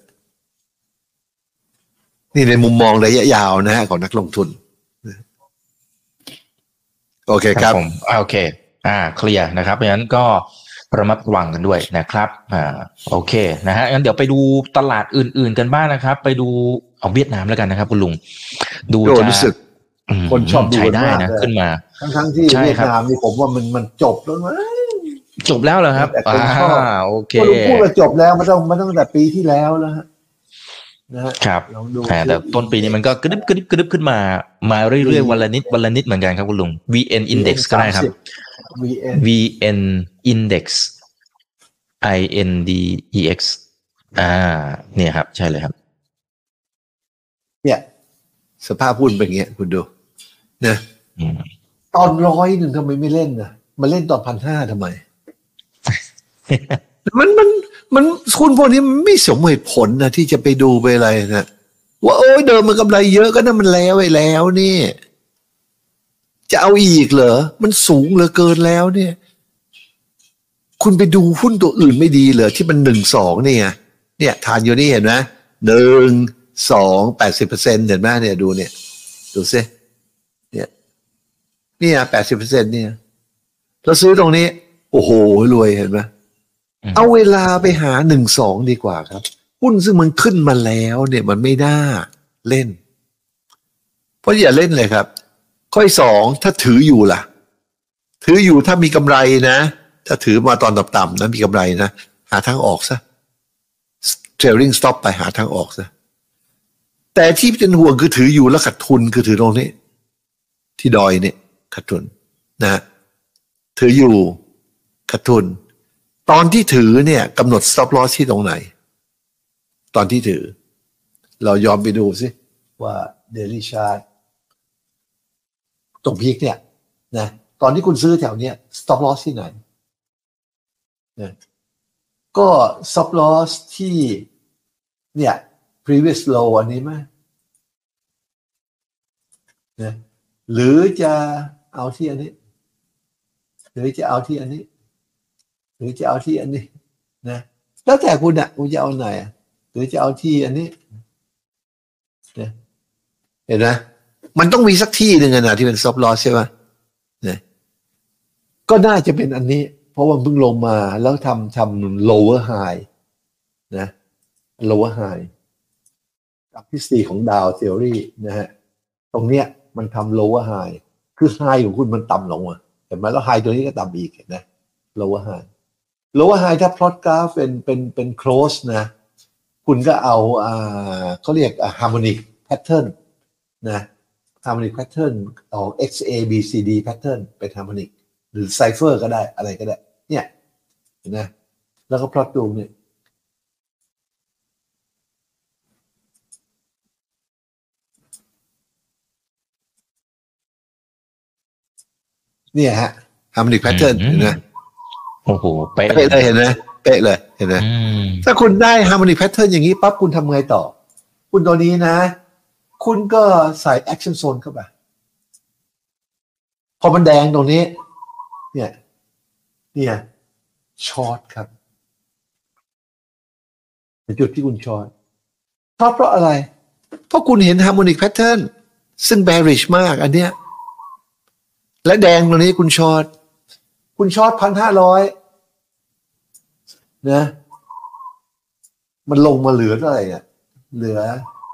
นี่ในมุมมองระยะยาวนะฮะของนักลงทุน โอเคครับโอเค อ่าเคลียร์นะครับเพราะฉะนั้นก็ ระมัดระวังกันด้วยนะครับอ่าโอเคนะฮะงั้นเดี๋ยวไปดูตลาดอื่น ๆกันบ้างนะครับ ไปดูเอาเวียดนามแล้วกันนะครับ คุณลุง ดูโดจะรู้สึกมคนชอบดูใช้ได้มากนะเลยขึ้นมา ทั้งทั้งๆที่ใช่เวียดครับนามนี่ผมว่ามันมันจบแล้วนะจบแล้วเหรอครับแต่คนอ่าชอบโอเคก็ลุงพูดว่าจบแล้วมันต้องมันตั้งแต่ปีที่แล้วแล้วฮะนะฮะครับลองดูอ่าแต่ต้นปีนี้มันก็กระดึบกระดึบกระดึบขึ้นมา มาเรื่อยๆวันละนิดวันละนิดเหมือนกันครับคุณลุง VN Index ก็ได้ครับ VN VN Index I N D E X อ่า เนี่ยครับ ใช่เลยครับ เนี่ย สภาพหุ้นเป็นอย่างเงี้ยคุณดูนะอืมตอนร้อยหนึ่งทำไมไม่เล่นนะมาเล่นตอนพันห้าทำไม มันมันมันคุณพวกนี้มันไม่สมเหตุผลนะที่จะไปดูไปอะไรนะว่าโอ้ยเดิมมันกำไรเยอะก็นั่นมันแล้วไปแล้วนี่ จะเอาอีกเหรอ มันสูงเหลือเกินแล้วเนี่ย คุณไปดูหุ้นตัวอื่นไม่ดีเหรอที่มันหนึ่งสองเนี่ยเนี่ยทานอยู่นี่เห็นไหมหนึ่งสองแปดสิบเปอร์เซ็นเห็นไหมเนี่ยดูเนี่ย ดูซิเนี่ยเนี่ยแปดสิบเปอร์เซ็นเนี่ยเราซื้อตรงนี้ โอ้โหรวยเห็นไหมอืมเอาเวลาไปหาหนึ่งสองดีกว่าครับ หุ้นซึ่งมันขึ้นมาแล้วเนี่ยมันไม่น่าเล่น เพราะอย่าเล่นเลยครับ ข้อที่สองถ้าถืออยู่ล่ะ ถืออยู่ถ้ามีกำไรนะ ถ้าถือมาตอนต่ำๆนะมีกำไรนะหาทางออกซะ trailing stop ไปหาทางออกซะแต่ที่เป็นห่วงคือถืออยู่แล้วขาดทุนคือถือตรงนี้ ที่ดอยเนี่ยขาดทุนนะถืออยู่ขาดทุน ตอนที่ถือเนี่ยกำหนด stop loss ที่ตรงไหน ตอนที่ถือ เรายอมไปดูสิว่า daily chart ตรงพีคเนี่ยนะตอนที่คุณซื้อแถวเนี้ย stop loss ที่ไหน นะก็ stop loss ที่เนี่ย previous low อันนี้ไหมนะหรือจะเอาที่อันนี้ หรือจะเอาที่อันนี้ หรือจะเอาที่อันนี้นะแล้วแต่คุณอะคุณจะเอาไหนอะหรือจะเอาที่อันนี้นะเห็นไหมมันต้องมีสักที่หนึ่งนะที่เป็นซอฟลอสใช่ไหมเนี่ยก็น่าจะเป็นอันนี้ เพราะว่าเพิ่งลงมาแล้วทำทำ lower high นะ lower high กับทฤษฎีของดาวเทอรี่นะฮะตรงเนี้ยมันทำ lower high คือ high ของคุณมันต่ำลงอะเห็นไหมแล้ว high ตัวนี้ก็ต่ำอีกเห็นไหม lower high lower high ถ้า plot graph เป็นเป็นเป็น close นะ คุณก็เอาอ่าเขาเรียก harmonic pattern นะ harmonic pattern ของ x a b c d pattern เป็น harmonic หรือ cipher ก็ได้อะไรก็ได้ นี่ยเห็นไหมแล้วก็ plot ดูเนี่ยเนี่ยฮะ harmonic pattern อืมเห็นไหมโอ้โหเป๊ะเป๊ะเลยเห็นไหมเป๊ะเลยเห็นไหมอืมถ้าคุณได้ harmonic pattern อย่างนี้ปั๊บคุณทำไงต่อ คุณตัวนี้นะ คุณก็ใส่ action zone เข้าไปพอมันแดงตรงนี้ เนี่ย เนี่ย short ครับเป็นจุดที่คุณ short short เพราะอะไร เพราะคุณเห็น harmonic pattern ซึ่ง bearish มากอันเนี้ย และแดงตรงนี้คุณ short คุณ short พันห้าร้อยนะมันลงมาเหลือเท่าไหร่เนี่ยเหลือ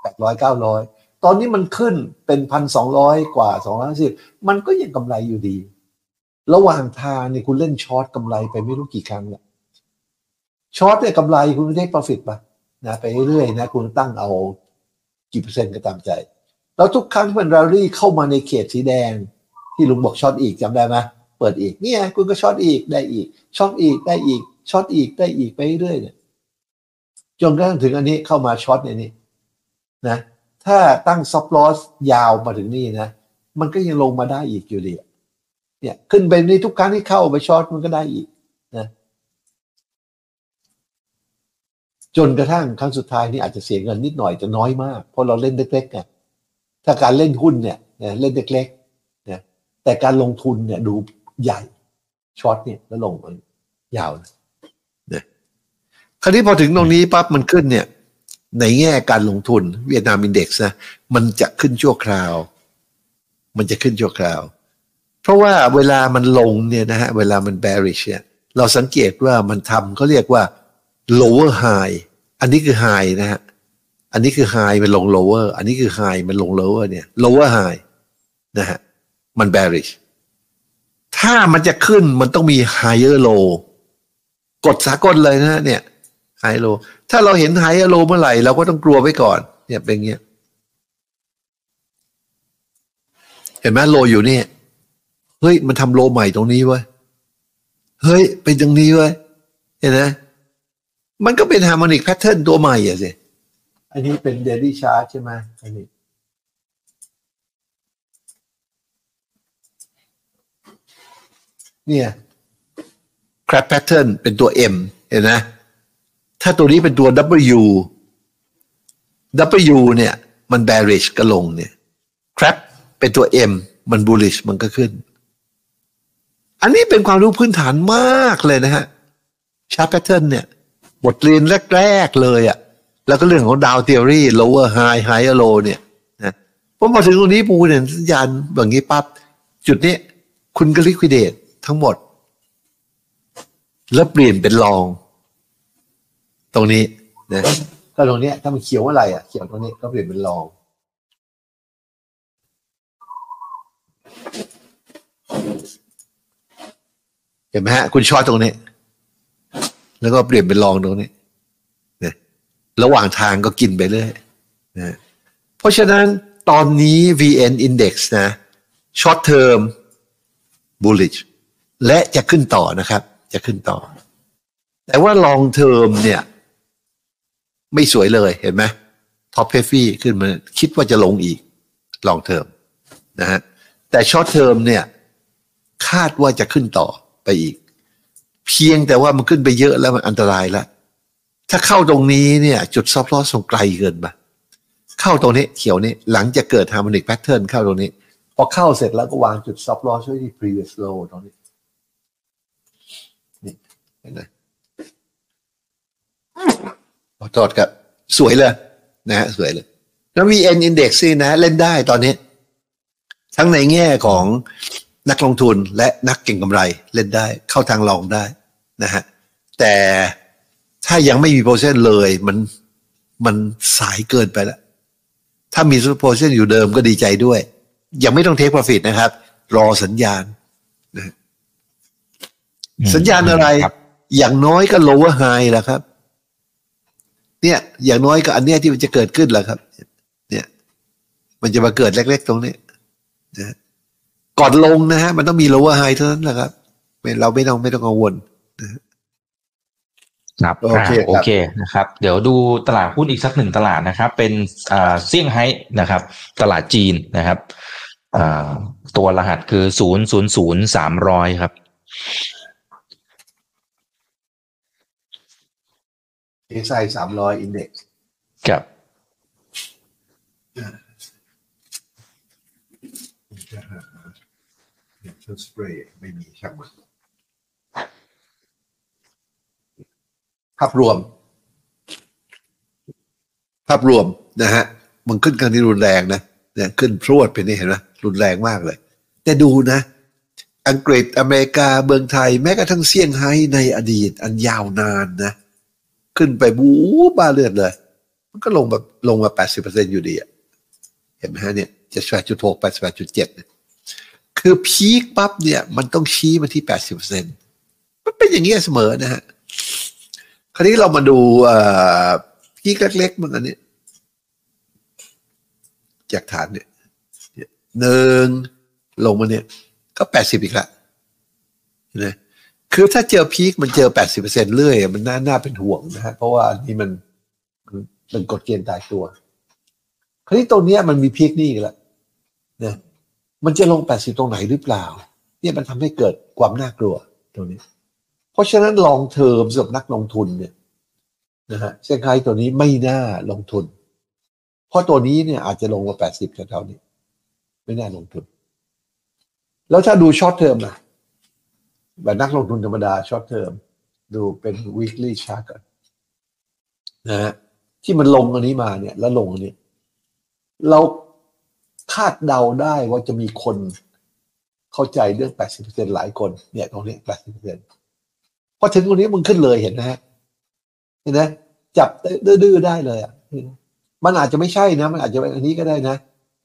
แปดร้อยเก้าร้อยตอนนี้มันขึ้นเป็นพันสองร้อยกว่าสองร้อยสิบมันก็ยังกำไรอยู่ดี ระหว่างทางเนี่ยคุณเล่น short กำไรไปไม่รู้กี่ครั้งแล้ว short เนี่ยกำไรคุณไม่ได้ profit ไปนะไปเรื่อยๆนะคุณตั้งเอากี่เปอร์เซ็นต์ก็ตามใจ แล้วทุกครั้งที่มันรารี่เข้ามาในเขตสีแดง ที่ลุงบอก short อีกจำได้ไหมเปิดอีกเนี่ยคุณก็ short อีกได้อีก short อีกได้อีก short อีกได้อีกไปเรื่อยเนี่ยจนกระทั่งถึงอันนี้เข้ามา short ในนี้นะถ้าตั้ง stop loss ยาวมาถึงนี่นะ มันก็ยังลงมาได้อีกอยู่ดี เนี่ยขึ้นไปนี่ทุกครั้งที่เข้าไป short มันก็ได้อีกนะจนกระทั่งครั้งสุดท้ายนี่อาจจะเสียเงินนิดหน่อยแต่น้อยมาก เพราะเราเล่นเล็กๆไงถ้าการเล่นหุ้นเนี่ยเล่นเล็กๆนี่ยแต่การลงทุนเนี่ยดูใหญ่ช็อตเนี่ยแล้วลงมันยาวนะเนี่ยคราวนี้พอถึงตรงนี้ปั๊บมันขึ้นเนี่ย ในแง่การลงทุนเวียดนามอินเด็กซ์นะมันจะขึ้นชั่วคราว มันจะขึ้นชั่วคราว เพราะว่าเวลามันลงเนี่ยนะฮะเวลามัน bearish เนี่ยเราสังเกตว่ามันทำเขาเรียกว่า lower high อันนี้คือ high นะฮะอันนี้คือ high มันลง lower อันนี้คือ high มันลง lower เนี่ย lower high นะฮะมัน bearish ถ้ามันจะขึ้นมันต้องมี higher low กดสากลเลยนะ เนี่ยไฮโลถ้าเราเห็นไฮโลเมื่อไหร่เราก็ต้องกลัวไว้ก่อน เนี่ยเป็นเงี้ย เห็นไหม low อยู่เนี่ย เฮ้ย มันทำ low ใหม่ตรงนี้เว้ยเฮ้ย เป็นตรงนี้เว้ยเห็นไหมมันก็เป็น harmonic pattern ตัวใหม่อะสิอันนี้เป็น daily chart ใช่ไหมอันนี้เนี่ย crab pattern เป็นตัว M เห็นไหมถ้าตัวนี้เป็นตัว W W เนี่ย มัน bearish ก็ลงเนี่ย crab เป็นตัว M มัน bullish มันก็ขึ้น อันนี้เป็นความรู้พื้นฐานมากเลยนะฮะ chart pattern เนี่ยบทเรียนแรก ๆ เลยอะ่ะ แล้วก็เรื่องของดาว theory lower high higher low เนี่ยนะพอมาถึงตรงนี้ปูเห็นสัญญาณแบบนี้ปั๊บจุดนี้คุณก็ liquidate ทั้งหมด แล้วเปลี่ยนเป็นลอง ตรงนี้นะก็ตรงเนี้ยถ้ามันเขียวเมื่อไหร่อะ เขียวตรงนี้ก็เปลี่ยนเป็นลอง เห็นไหมฮะ คุณช็อตตรงนี้ แล้วก็เปลี่ยนเป็นลองตรงนี้นะระหว่างทางก็กินไปเรื่อยนะเพราะฉะนั้นตอนนี้ VN Index นะ short term bullish และจะขึ้นต่อนะครับ จะขึ้นต่อ แต่ว่า long term เนี่ย ไม่สวยเลยเห็นไหมท็อปเ a ฟี่ขึ้นมาคิดว่าจะลงอีก long term นะฮะแต่ short term เนี่ย คาดว่าจะขึ้นต่อ ไปอีก เพียงแต่ว่ามันขึ้นไปเยอะแล้วมันอันตรายแล้วถ้าเข้าตรงนี้เนี่ย จุด stop loss ส่งไกลเกินไปเข้าตรงนี้เขียวนี้หลังจากเกิด harmonic pattern เข้าตรงนี้ พอเข้าเสร็จแล้วก็วางจุด stop loss ไว้ที่ previous low ตรงนี้นี่เห็นไหมขอโทษครับสวยเลยนะฮะสวยเลยแล้ว VN index นี่นะเล่นได้ตอนนี้ ทั้งในแง่ของ นักลงทุนและนักเก่งกำไรเล่นได้เข้าทางลองได้นะฮะแต่ถ้ายังไม่มีโพซิชันเลยมันมันสายเกินไปแล้ว ถ้ามีโพซิชันอยู่เดิมก็ดีใจด้วย ยังไม่ต้องเทค p ร o ฟิตนะครับ รอสัญญาณสัญญาณอะไรครับอย่างน้อยก็ lower high แหละครับ เนี่ย อย่างน้อยก็อันเนี้ยที่มันจะเกิดขึ้นแหละครับ เนี่ย มันจะมาเกิดเล็ก ๆ ตรงนี้นะ ก่อนลงนะฮะ มันต้องมี lower high เท่านั้นแหละครับไม่เราไม่ต้องไม่ต้องกังวลครับโอเคอ่าครับโอเคนะครับ เดี๋ยวดูตลาดหุ้นอีกสักหนึ่งตลาดนะครับ เป็นอ่าเซี่ยงไฮ้นะครับ ตลาดจีนนะครับอ่าตัวรหัสคือศูนย์ศูนย์ศูนย์สามร้อยครับเอสไอสามร้อยอินเด็กซ์กับ เครื่องสเปรย์ไม่มีช่างมันภาพรวม ภาพรวมนะฮะมันขึ้นกันที่รุนแรงนะเนี่ยขึ้นพรวดไปนี่เห็นไหมรุนแรงมากเลย แต่ดูนะ อังกฤษอเมริกาเมืองไทย แม้กระทั่งเซี่ยงไฮ้ในอดีต อันยาวนานนะ ขึ้นไปบู๊บ้าเลือดเลย มันก็ลงแบบลงมาแปดสิบเปอร์เซ็นอยู่ดีอะเห็นไหมฮะเนี่ยเจ็ดแปดจุดหกแปดแปดจุดเจ็ดเนี่ย คือพีคปั๊บเนี่ย มันต้องชี้มาที่แปดสิบเปอร์เซ็นมันเป็นอย่างนี้ยเสมอนะฮะ คราวนี้เรามาดูพีคเล็กๆมันอันนี้ จากฐานเนี่ยหนึ่งลงมาเนี่ย ก็แปดสิบอีกละนะคือถ้าเจอพีคมันเจอแปดสิบเปอร์เซ็นเรื่อย มันน่าน่าเป็นห่วงนะฮะ เพราะว่านนี้มันมันเป็นกฎเกณฑ์ตายตัว คราวนี้ตรงเนี้ยมันมีพีคนี่อีกแล้วนะ มันจะลง 80 ตรงไหนหรือเปล่า เนี่ยมันทำให้เกิดความน่ากลัวตรงนี้ เพราะฉะนั้น long term สำหรับนักลงทุนเนี่ยนะฮะเซี่ยงไฮ้ตัวนี้ไม่น่าลงทุน เพราะตัวนี้เนี่ยอาจจะลงมา 80แถวๆนี้ ไม่น่าลงทุน แล้วถ้าดู short term นะแบบนักลงทุนธรรมดา short term ดูเป็น weekly chart ก่อนนะฮะที่มันลงอันนี้มาเนี่ย แล้วลงอันนี้ เรา คาดเดาได้ว่าจะมีคนเข้าใจเรื่อง 80%หลายคนเนี่ยตรงนี้ 80%พอถึงตรงนี้มึงขึ้นเลยเห็นนะฮะเห็นไหมจับดื้อๆได้เลยอะมันอาจจะไม่ใช่นะ มันอาจจะเป็นอันนี้ก็ได้นะ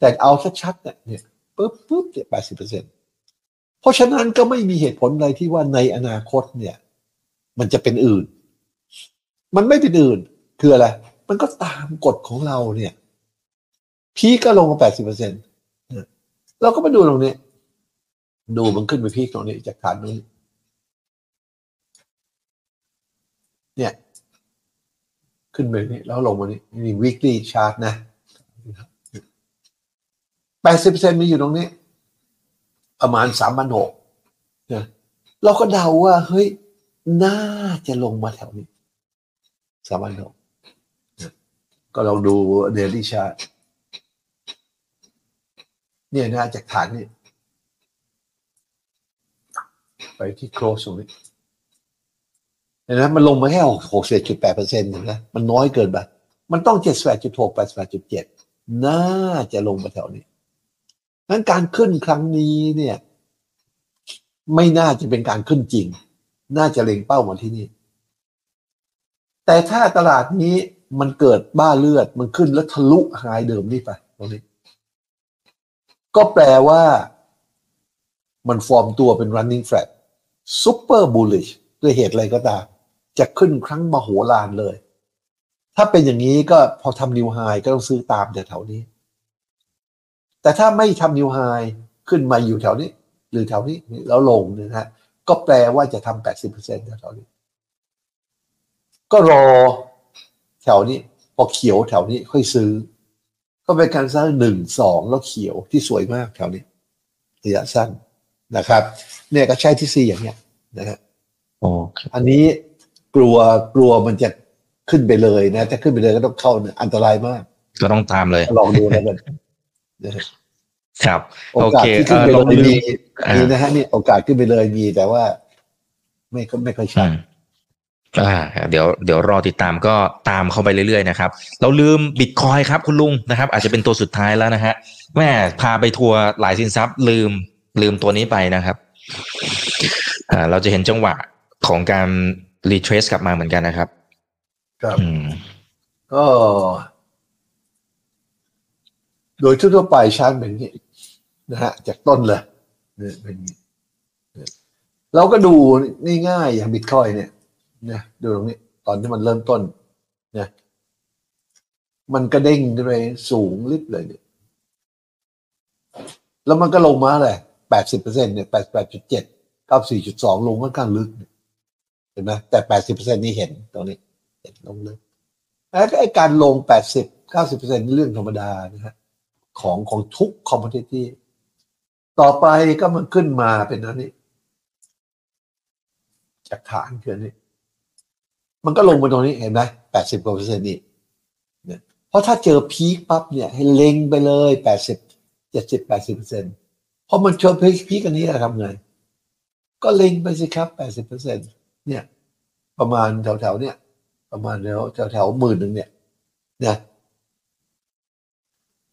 แต่เอาชัดๆเนี่ยเนี่ยปุ๊บปุ๊บเนี่ย80%เพราะฉะนั้นก็ไม่มีเหตุผลอะไรที่ว่าในอนาคตเนี่ย มันจะเป็นอื่น มันไม่เป็นอื่น คืออะไร มันก็ตามกฎของเราเนี่ย พีก็ลงมาแปดสิบเปอร์เซ็นต์เราก็มาดูตรงนี้ ดูมันขึ้นไปพีคตรงนี้จากฐานนี้ เนี่ย ขึ้นไปนี่แล้วลงมานี่นี่ weekly chart นะแปดสิบเปอร์เซ็นต์มีอยู่ตรงนี้ ประมาณสามพันหกนะเราก็เดาว่า เฮ้ย น่าจะลงมาแถวนี้สามพันหกก็ลองดู daily chart เนี่ยนะจากฐานนี่ไปที่ close ตรงนี้เห็นไหมมันลงมาแค่หกสิบจุดแปดเปอร์เซ็นต์นะมันน้อยเกินไปมันต้องเจ็ดแปดจุดหกแปดแปดจุดเจ็ดน่าจะลงมาแถวนี้งั้นการขึ้นครั้งนี้เนี่ย ไม่น่าจะเป็นการขึ้นจริง น่าจะเล็งเป้ามาที่นี่ แต่ถ้าตลาดนี้มันเกิดบ้าเลือดมันขึ้นแล้วทะลุไฮเดิมนี่ไปตรงนี้ ก็แปลว่ามันฟอร์มตัวเป็น running flat super bullish ด้วยเหตุอะไรก็ตาม จะขึ้นครั้งมโหฬารเลย ถ้าเป็นอย่างนี้ก็พอทำนิวไฮก็ต้องซื้อตามแถวๆนี้ แต่ถ้าไม่ทำนิวไฮขึ้นมาอยู่แถวนี้ หรือแถวนี้แล้วลงเนี่ยนะฮะก็แปลว่าจะทำแปดสิบเปอร์เซ็นต์แถวนี้ ก็รอแถวนี้ พอเขียวแถวนี้ค่อยซื้อ ก็เป็นการสร้างหนึ่งสองแล้วเขียวที่สวยมากแถวนี้ระยะสั้นนะครับ เนี่ยก็ใช้ที่ซีอย่างเงี้ยนะฮะโอเคอันนี้กลัวกลัวมันจะขึ้นไปเลยนะถ้าขึ้นไปเลยก็ต้องเข้าเนี่ยอันตรายมาก ก็ต้องตามเลยลองดูแล้วกันนะฮะครับโอโอกาสเคที่ขึ้นเอ่อไปลเลงยลืมีมอ่ามีมีนะฮะนี่โอกาสขึ้นไปเลยมีแต่ว่า ไม่ไม่ค่อยชัด อืมอ่าเดี๋ยวเดี๋ยวรอติดตามก็ตามเข้าไปเรื่อยๆนะครับ เราลืมบิตคอยครับคุณลุงนะครับ อาจจะเป็นตัวสุดท้ายแล้วนะฮะแม่พาไปทัวร์หลายสินทรัพย์ลืมลืมตัวนี้ไปนะครับอ่าเราจะเห็นจังหวะของการรีเทรสกลับมาเหมือนกันนะครับ ครับอืมก็ โดยทั่วๆไปชาร์ตเป็นอย่างนี้นะฮะจากต้นเลยเนี่ยเป็นอย่างนี้เนี่ยเราก็ดูง่ายๆอย่างบิตคอยเนี่ย นะดูตรงนี้ ตอนที่มันเริ่มต้น เนะมันกระเด้งขึ้นไปสูงลิบเลยเนี่ย แล้วมันก็ลงมาเลยแปดสิบเปอร์เซ็นเนี่ยแปดแปดจุดเจ็ดเก้าสี่จุดสองลงค่อนข้างลึกเห็นไหมแต่แปดสิบเปอร์เซ็นนี่เห็นตรงนี้ เห็นลงลึกแล้วก็ไอ้การลง80 90เก้าสิบเปอร์เซ็นเรื่องธรรมดานะฮะของของทุกคอม p e t i t i v e ต่อไปก็มันขึ้นมาเป็นอันนี้จากฐานคืออันนี้ มันก็ลงมาตรงนี้เห็นไหม80กว่าเปอร์เซ็นต์นี่เพราะถ้าเจอพีคปั๊บเนี่ยให้เล็งไปเลย80 70 80เจ็ดสิบแปดสิบเปอร์เซ็นต์เพอมันเจอพีคพีคอันนี้จะทำไง ก็เล็งไปสิครับ80เปอร์เซ็นต์เนี่ย ประมาณแถวๆเนี่ย ประมาณแถวแถวแถวหมื่นหนึ่งเนี่ยนะ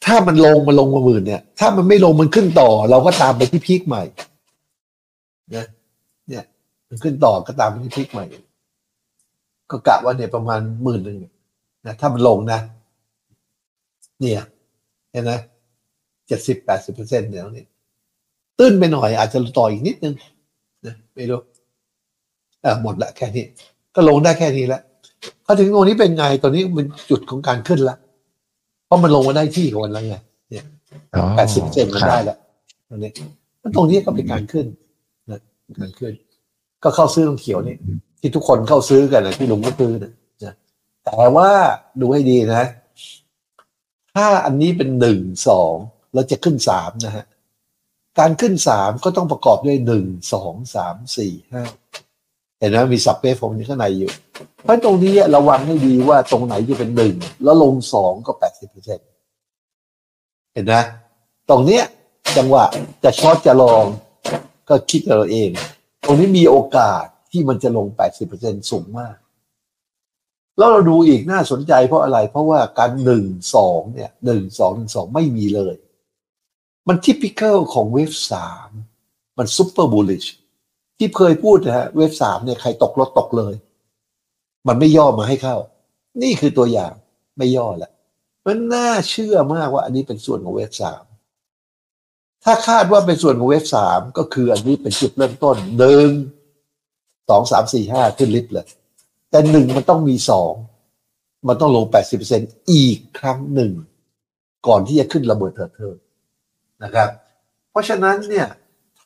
ถ้ามันลงมันลงมาหมื่นเนี่ย ถ้ามันไม่ลงมันขึ้นต่อ เราก็ตามไปที่พีคใหม่นะเนี่ย มันขึ้นต่อก็ตามไปที่พีคใหม่ ก็กะว่าเนี่ยประมาณหมื่นหนึ่งนะถ้ามันลงนะ เนี่ยเห็นไหมเจ็ดสิบแปดสิบเปอร์เซ็นต์เนี่ยนี่ตื้นไปหน่อยอาจจะต่ออีกนิดนึงนะไม่รู้อ่าหมดละแค่นี้ ก็ลงได้แค่นี้แล้วพอถึงตรงนี้เป็นไงตอนนี้มันจุดของการขึ้นละเพราะมันลงมาได้ที่ของมันแล้วไงเนี่ยอ๋อแปดสิบเซนมันได้แล้วตรงนี้แล้วตรงนี้ก็เป็นการขึ้นนะการขึ้น ก็เข้าซื้อตรงเขียวนี่ ที่ทุกคนเข้าซื้อกันนะที่ลุงก็ซื้อนะแต่ว่าดูให้ดีนะ ถ้าอันนี้เป็นหนึ่งสองแล้วจะขึ้นสามนะฮะการขึ้นสามก็ต้องประกอบด้วยหนึ่งสองสามสี่ห้าเห็นไหมมีสับเปฟผมอยู่ข้างในอยู่ เพราะตรงนี้ระวังให้ดีว่าตรงไหนจะเป็นหนึ่งแล้วลงสองก็แปดสิบเปอร์เซ็นเห็นไหมตรงเนี้ยจังหวะจะช็อตจะลองก็คิดกับเราเอง ตรงนี้มีโอกาส ที่มันจะลงแปดสิบเปอร์เซ็นสูงมาก แล้วเราดูอีกน่าสนใจเพราะอะไร เพราะว่าการหนึ่งสองเนี่ยหนึ่งสองหนึ่งสองไม่มีเลย มันทิพิ c a l ของเวฟสามมันซูเปอร์บูล i ชที่เคยพูดนะฮะเวฟสามเนี่ยใครตกรถตกเลย มันไม่ย่อมาให้เข้า นี่คือตัวอย่างไม่ย่อแหละมันน่าเชื่อมากว่าอันนี้เป็นส่วนของเวฟสามถ้าคาดว่าเป็นส่วนของเวฟสามก็คืออันนี้เป็นจุดเริ่มต้นหนึ่ง สองสามสี่ห้าขึ้นลิฟต์เลย แต่หนึ่งมันต้องมีสองมันต้องลงแปดสิบเปอร์เซ็นอีกครั้งหนึ่ง ก่อนที่จะขึ้นระเบิดเถิดเทิงนะครับ เพราะฉะนั้นเนี่ย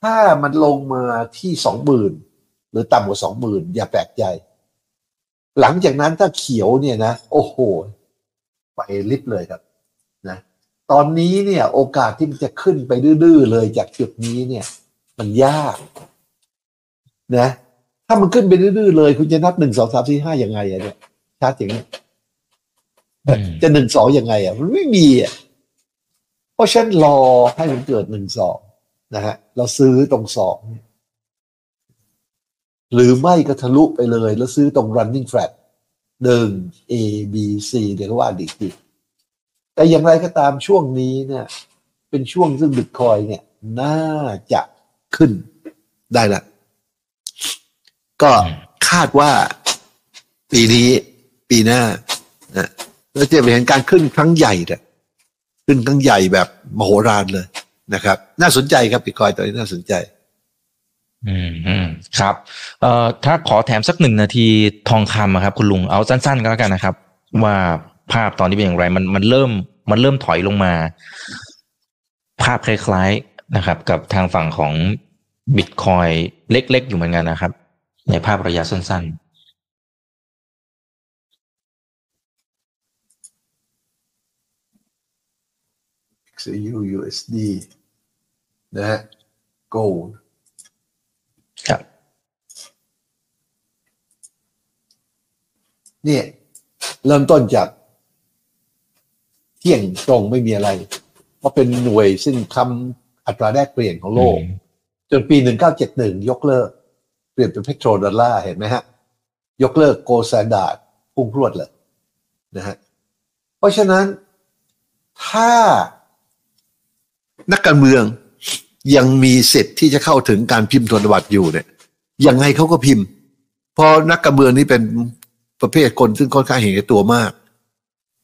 ถ้ามันลงมาที่สองหมื่นหรือต่ำกว่าสองหมื่นอย่าแปลกใจ หลังจากนั้นถ้าเขียวเนี่ยนะ โอ้โห ไปลิฟต์เลยครับนะตอนนี้เนี่ยโอกาสที่มันจะขึ้นไปดื้อๆเลยจากจุดนี้เนี่ย มันยากนะ ถ้ามันขึ้นไปดื้อๆเลย คุณจะนับหนึ่งสองสามสี่ห้ายังไงอะเนี่ยชาร์ตอย่างนี้อืมจะหนึ่งสองยังไงอะมันไม่มีอะเพราะฉะนันรอให้มันเกิดหนึ่งสองนะฮะ เราซื้อตรงสองเนี่ยหรือไม่ก็ทะลุไปเลย แล้วซื้อตรง running flat หนึ่ง A B C เดี๋ยวก็ว่าดีกทีแต่อย่างไรก็ตามช่วงนี้เนี่ย เป็นช่วงซึ่งบิตคอยเนี่ย น่าจะขึ้นได้ละ ก็คาดว่าปีนี้ปีหน้านะเราจะเห็นการขึ้นครั้งใหญ่เนี่ยขึ้นครั้งใหญ่แบบมโหฬารเลยนะครับ น่าสนใจครับบิตคอยตัวนี้น่าสนใจอืมอืมครับเอ่อถ้าขอแถมสักหนึ่งนาทีทองคำครับ คุณลุงเอาสั้นๆก็แล้วกันนะครับ ว่าภาพตอนนี้เป็นอย่างไร มันมันเริ่ม มันเริ่มถอยลงมา ภาพคล้าย ๆนะครับ กับทางฝั่งของบิตคอยเล็ก ๆ อยู่เหมือนกันนะครับ ในภาพระยะสั้น XAU USD นะฮะ gold ๆครับเนี่ยเริ่มต้นจาก เที่ยงตรงไม่มีอะไร เพราะเป็นหน่วยซึ่งทำอัตราแลกเปลี่ยนของโลก จนปี 1971 ยกเลิกเป ลี่ยนเป็น petrodollar เห็นไหมฮะ ยกเลิก gold standard พุ่งพรวดเลยนะฮะเพราะฉะนั้นถ้านักการเมืองยังมีสิทธิ์ที่จะเข้าถึงการพิมพ์ธนบัตรอยู่เนี่ยยังไงเขาก็พิมพ์ เพราะนักการเมืองนี่เป็นประเภทคนซึ่งค่อนข้างเห็นแก่ตัวมาก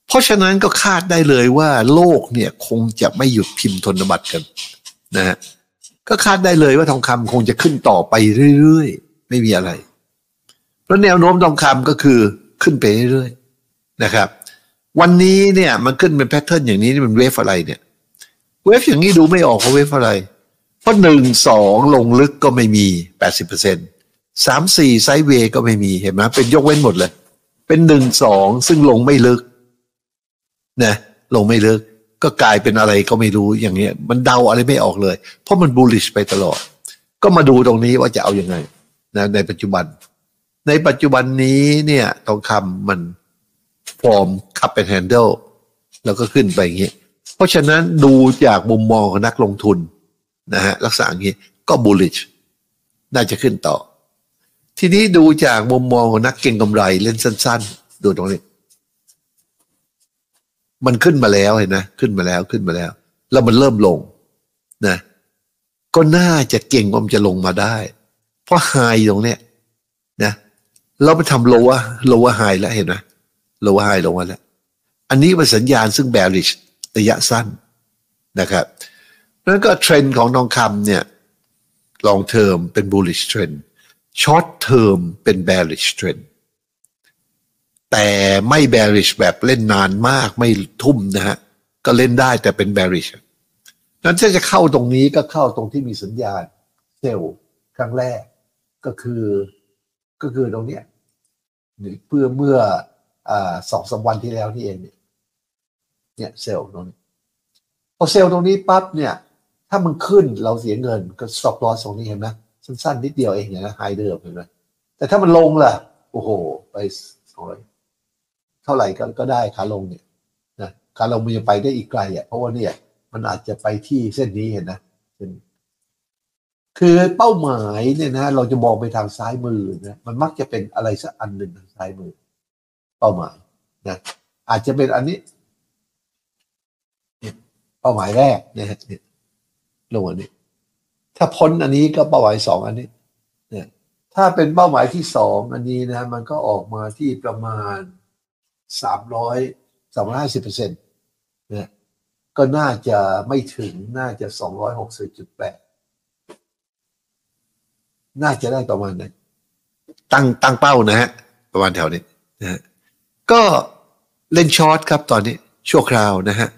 เพราะฉะนั้นก็คาดได้เลยว่าโลกเนี่ยคงจะไม่หยุดพิมพ์ธนบัตรกันนะฮะก็คาดได้เลยว่าทองคำคงจะขึ้นต่อไปเรื่อยๆ ไม่มีอะไร เพราะแนวโน้มทองคำก็คือขึ้นไปเรื่อยๆนะครับ วันนี้เนี่ยมันขึ้นเป็น pattern อย่างนี้นี่มัน wave อะไรเนี่ย wave อย่างนี้ดูไม่ออกว่า wave อะไร เพราะหนึ่งสองลงลึกก็ไม่มีแปดสิบเปอร์เซ็นต์สามสี่ sideway ก็ไม่มีเห็นไหมเป็นยกเว้นหมดเลย เป็นหนึ่งสองซึ่งลงไม่ลึกนะลงไม่ลึกก็กลายเป็นอะไรก็ไม่รู้อย่างเงี้ย มันเดาอะไรไม่ออกเลย เพราะมันบูลลิชไปตลอด ก็มาดูตรงนี้ว่าจะเอาอยัางไง นะในปัจจุบัน ในปัจจุบันนี้เนี่ยทองคำมันฟอร์มคับเป็นแฮนเดิลแล้วก็ขึ้นไปอย่างนี้ เพราะฉะนั้นดูจากมุมมองของนักลงทุนนะฮะลักษณะอย่างนี้ก็บูลลิชน่าจะขึ้นต่อ ทีนี้ดูจากมุมมองของนักเก็งกำไรเล่นสั้น ๆ ดูตรงนี้ มันขึ้นมาแล้วเห็นไหมขึ้นมาแล้วขึ้นมาแล้ว แล้วมันเริ่มลงนะก็น่าจะเก่งว่ามันจะลงมาได้ เพราะไฮตรงเนี้ยนะเราไปทำโลวะโลวะไฮแล้วเห็นไหมโลวะไฮลงมาแล้ว อันนี้เป็นสัญญาณซึ่ง bearish ระยะสั้นนะครับนั้นก็เทรนด์ของทองคำเนี่ย long term เป็น bullish trend short term เป็น bearish trend แต่ไม่ bearish แบบเล่นนานมากไม่ทุ่มนะฮะ ก็เล่นได้แต่เป็น bearish นั้นถ้าจะเข้าตรงนี้ก็เข้าตรงที่มีสัญญาณเซลล์ครั้งแรก ก็คือก็คือตรงเนี้ยเพื่อเมื่ออ่าสองสามวันที่แล้วนี่เองเนี่ยเนี่ยเซลล์ตรงนี้พอเซลล์ตรงนี้ปั๊บเนี่ย ถ้ามันขึ้นเราเสียเงินก็ stop loss ตรงนี้เห็นไหมสั้นๆนิดเดียวเองอย่างนะไฮเดิมเห็นไหมแต่ถ้ามันลงล่ะ โอ้โห ไปสวยเท่าไหร่ก็ก็ได้ขาลงเนี่ยนะขาลงมันยังไปได้อีกไกลอะเพราะว่าเนี่ย มันอาจจะไปที่เส้นนี้เห็นนะเส้น คือเป้าหมายเนี่ยนะ เราจะมองไปทางซ้ายมือนะมันมักจะเป็นอะไรสักอันหนึ่งทางซ้ายมือ เป้าหมายนะอาจจะเป็นอันนี้เป้าหมายแรกนะฮะเนี่ยลงอันนี้ ถ้าพ้นอันนี้ก็เป้าหมายสองอันนี้เนี่ยถ้าเป็นเป้าหมายที่สองอันนี้นะ มันก็ออกมาที่ประมาณสามร้อยสามร้อยห้าสิบเปอร์เซ็นต์เนี่ยก็น่าจะไม่ถึงน่าจะสองร้อยหกสิบจุดแปด น่าจะได้ประมาณนั้นตั้งตั้งเป้านะฮะ ประมาณแถวนี้นะฮะก็เล่นช็อตครับตอนนี้ชั่วคราวนะฮะ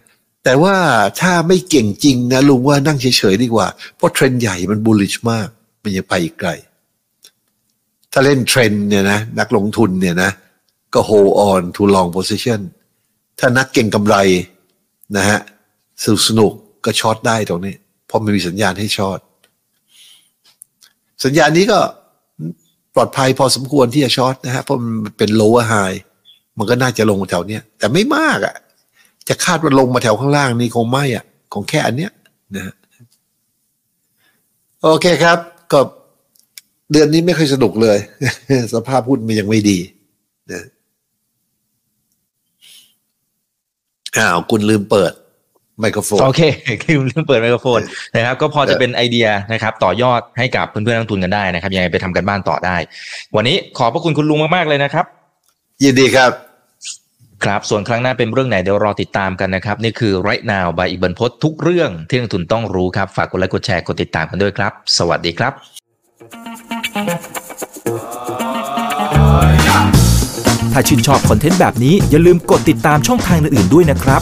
แต่ว่าถ้าไม่เก่งจริงนะลุงว่านั่งเฉยๆดีกว่า เพราะเทรนใหญ่มัน bullish มาก มันยังไปอีกไกล ถ้าเล่นเทรนเนี่ยนะ นักลงทุนเนี่ยนะ ก็ hold on to long position ถ้านักเก็งกำไรนะฮะสนุกสนุกก็ short ได้ตรงนี้ เพราะมันมีสัญญาณให้ short สัญญาณนี้ก็ปลอดภัยพอสมควรที่จะ short นะฮะเพราะมันเป็น lower high มันก็น่าจะลงแถวเนี้ยแต่ไม่มากอะ่ะ จะคาดว่าลงมาแถวข้างล่างนี่คงไม่อะ่ะ ของแค่อันเนี้ยนะฮะโอเคครับก็เดือนนี้ไม่ค่อยสนุกเลย สภาพหุ้นมันยังไม่ดีนะอ้าวคุณลืมเปิด ไมโครโฟนโอเคคือเรื่องเปิดไมโครโฟนนะครับ ก็พอจะเป็นไอเดียนะครับ ต่อยอดให้กับเพื่อนๆนักลงทุนกันได้นะครับยังไงไปทำกันบ้านต่อได้ วันนี้ขอบพระคุณคุณลุงมากๆเลยนะครับ ยินดีครับ ครับ ส่วนครั้งหน้าเป็นเรื่องไหนเดี๋ยวรอติดตามกันนะครับ นี่คือ right now by อีกบันพศทุกเรื่องที่นักลงทุนต้องรู้ครับ ฝากกดไลค์กดแชร์กดติดตามกันด้วยครับ สวัสดีครับ ถ้าชื่นชอบคอนเทนต์แบบนี้อย่าลืมกดติดตามช่องทางอื่นๆด้วยนะครับ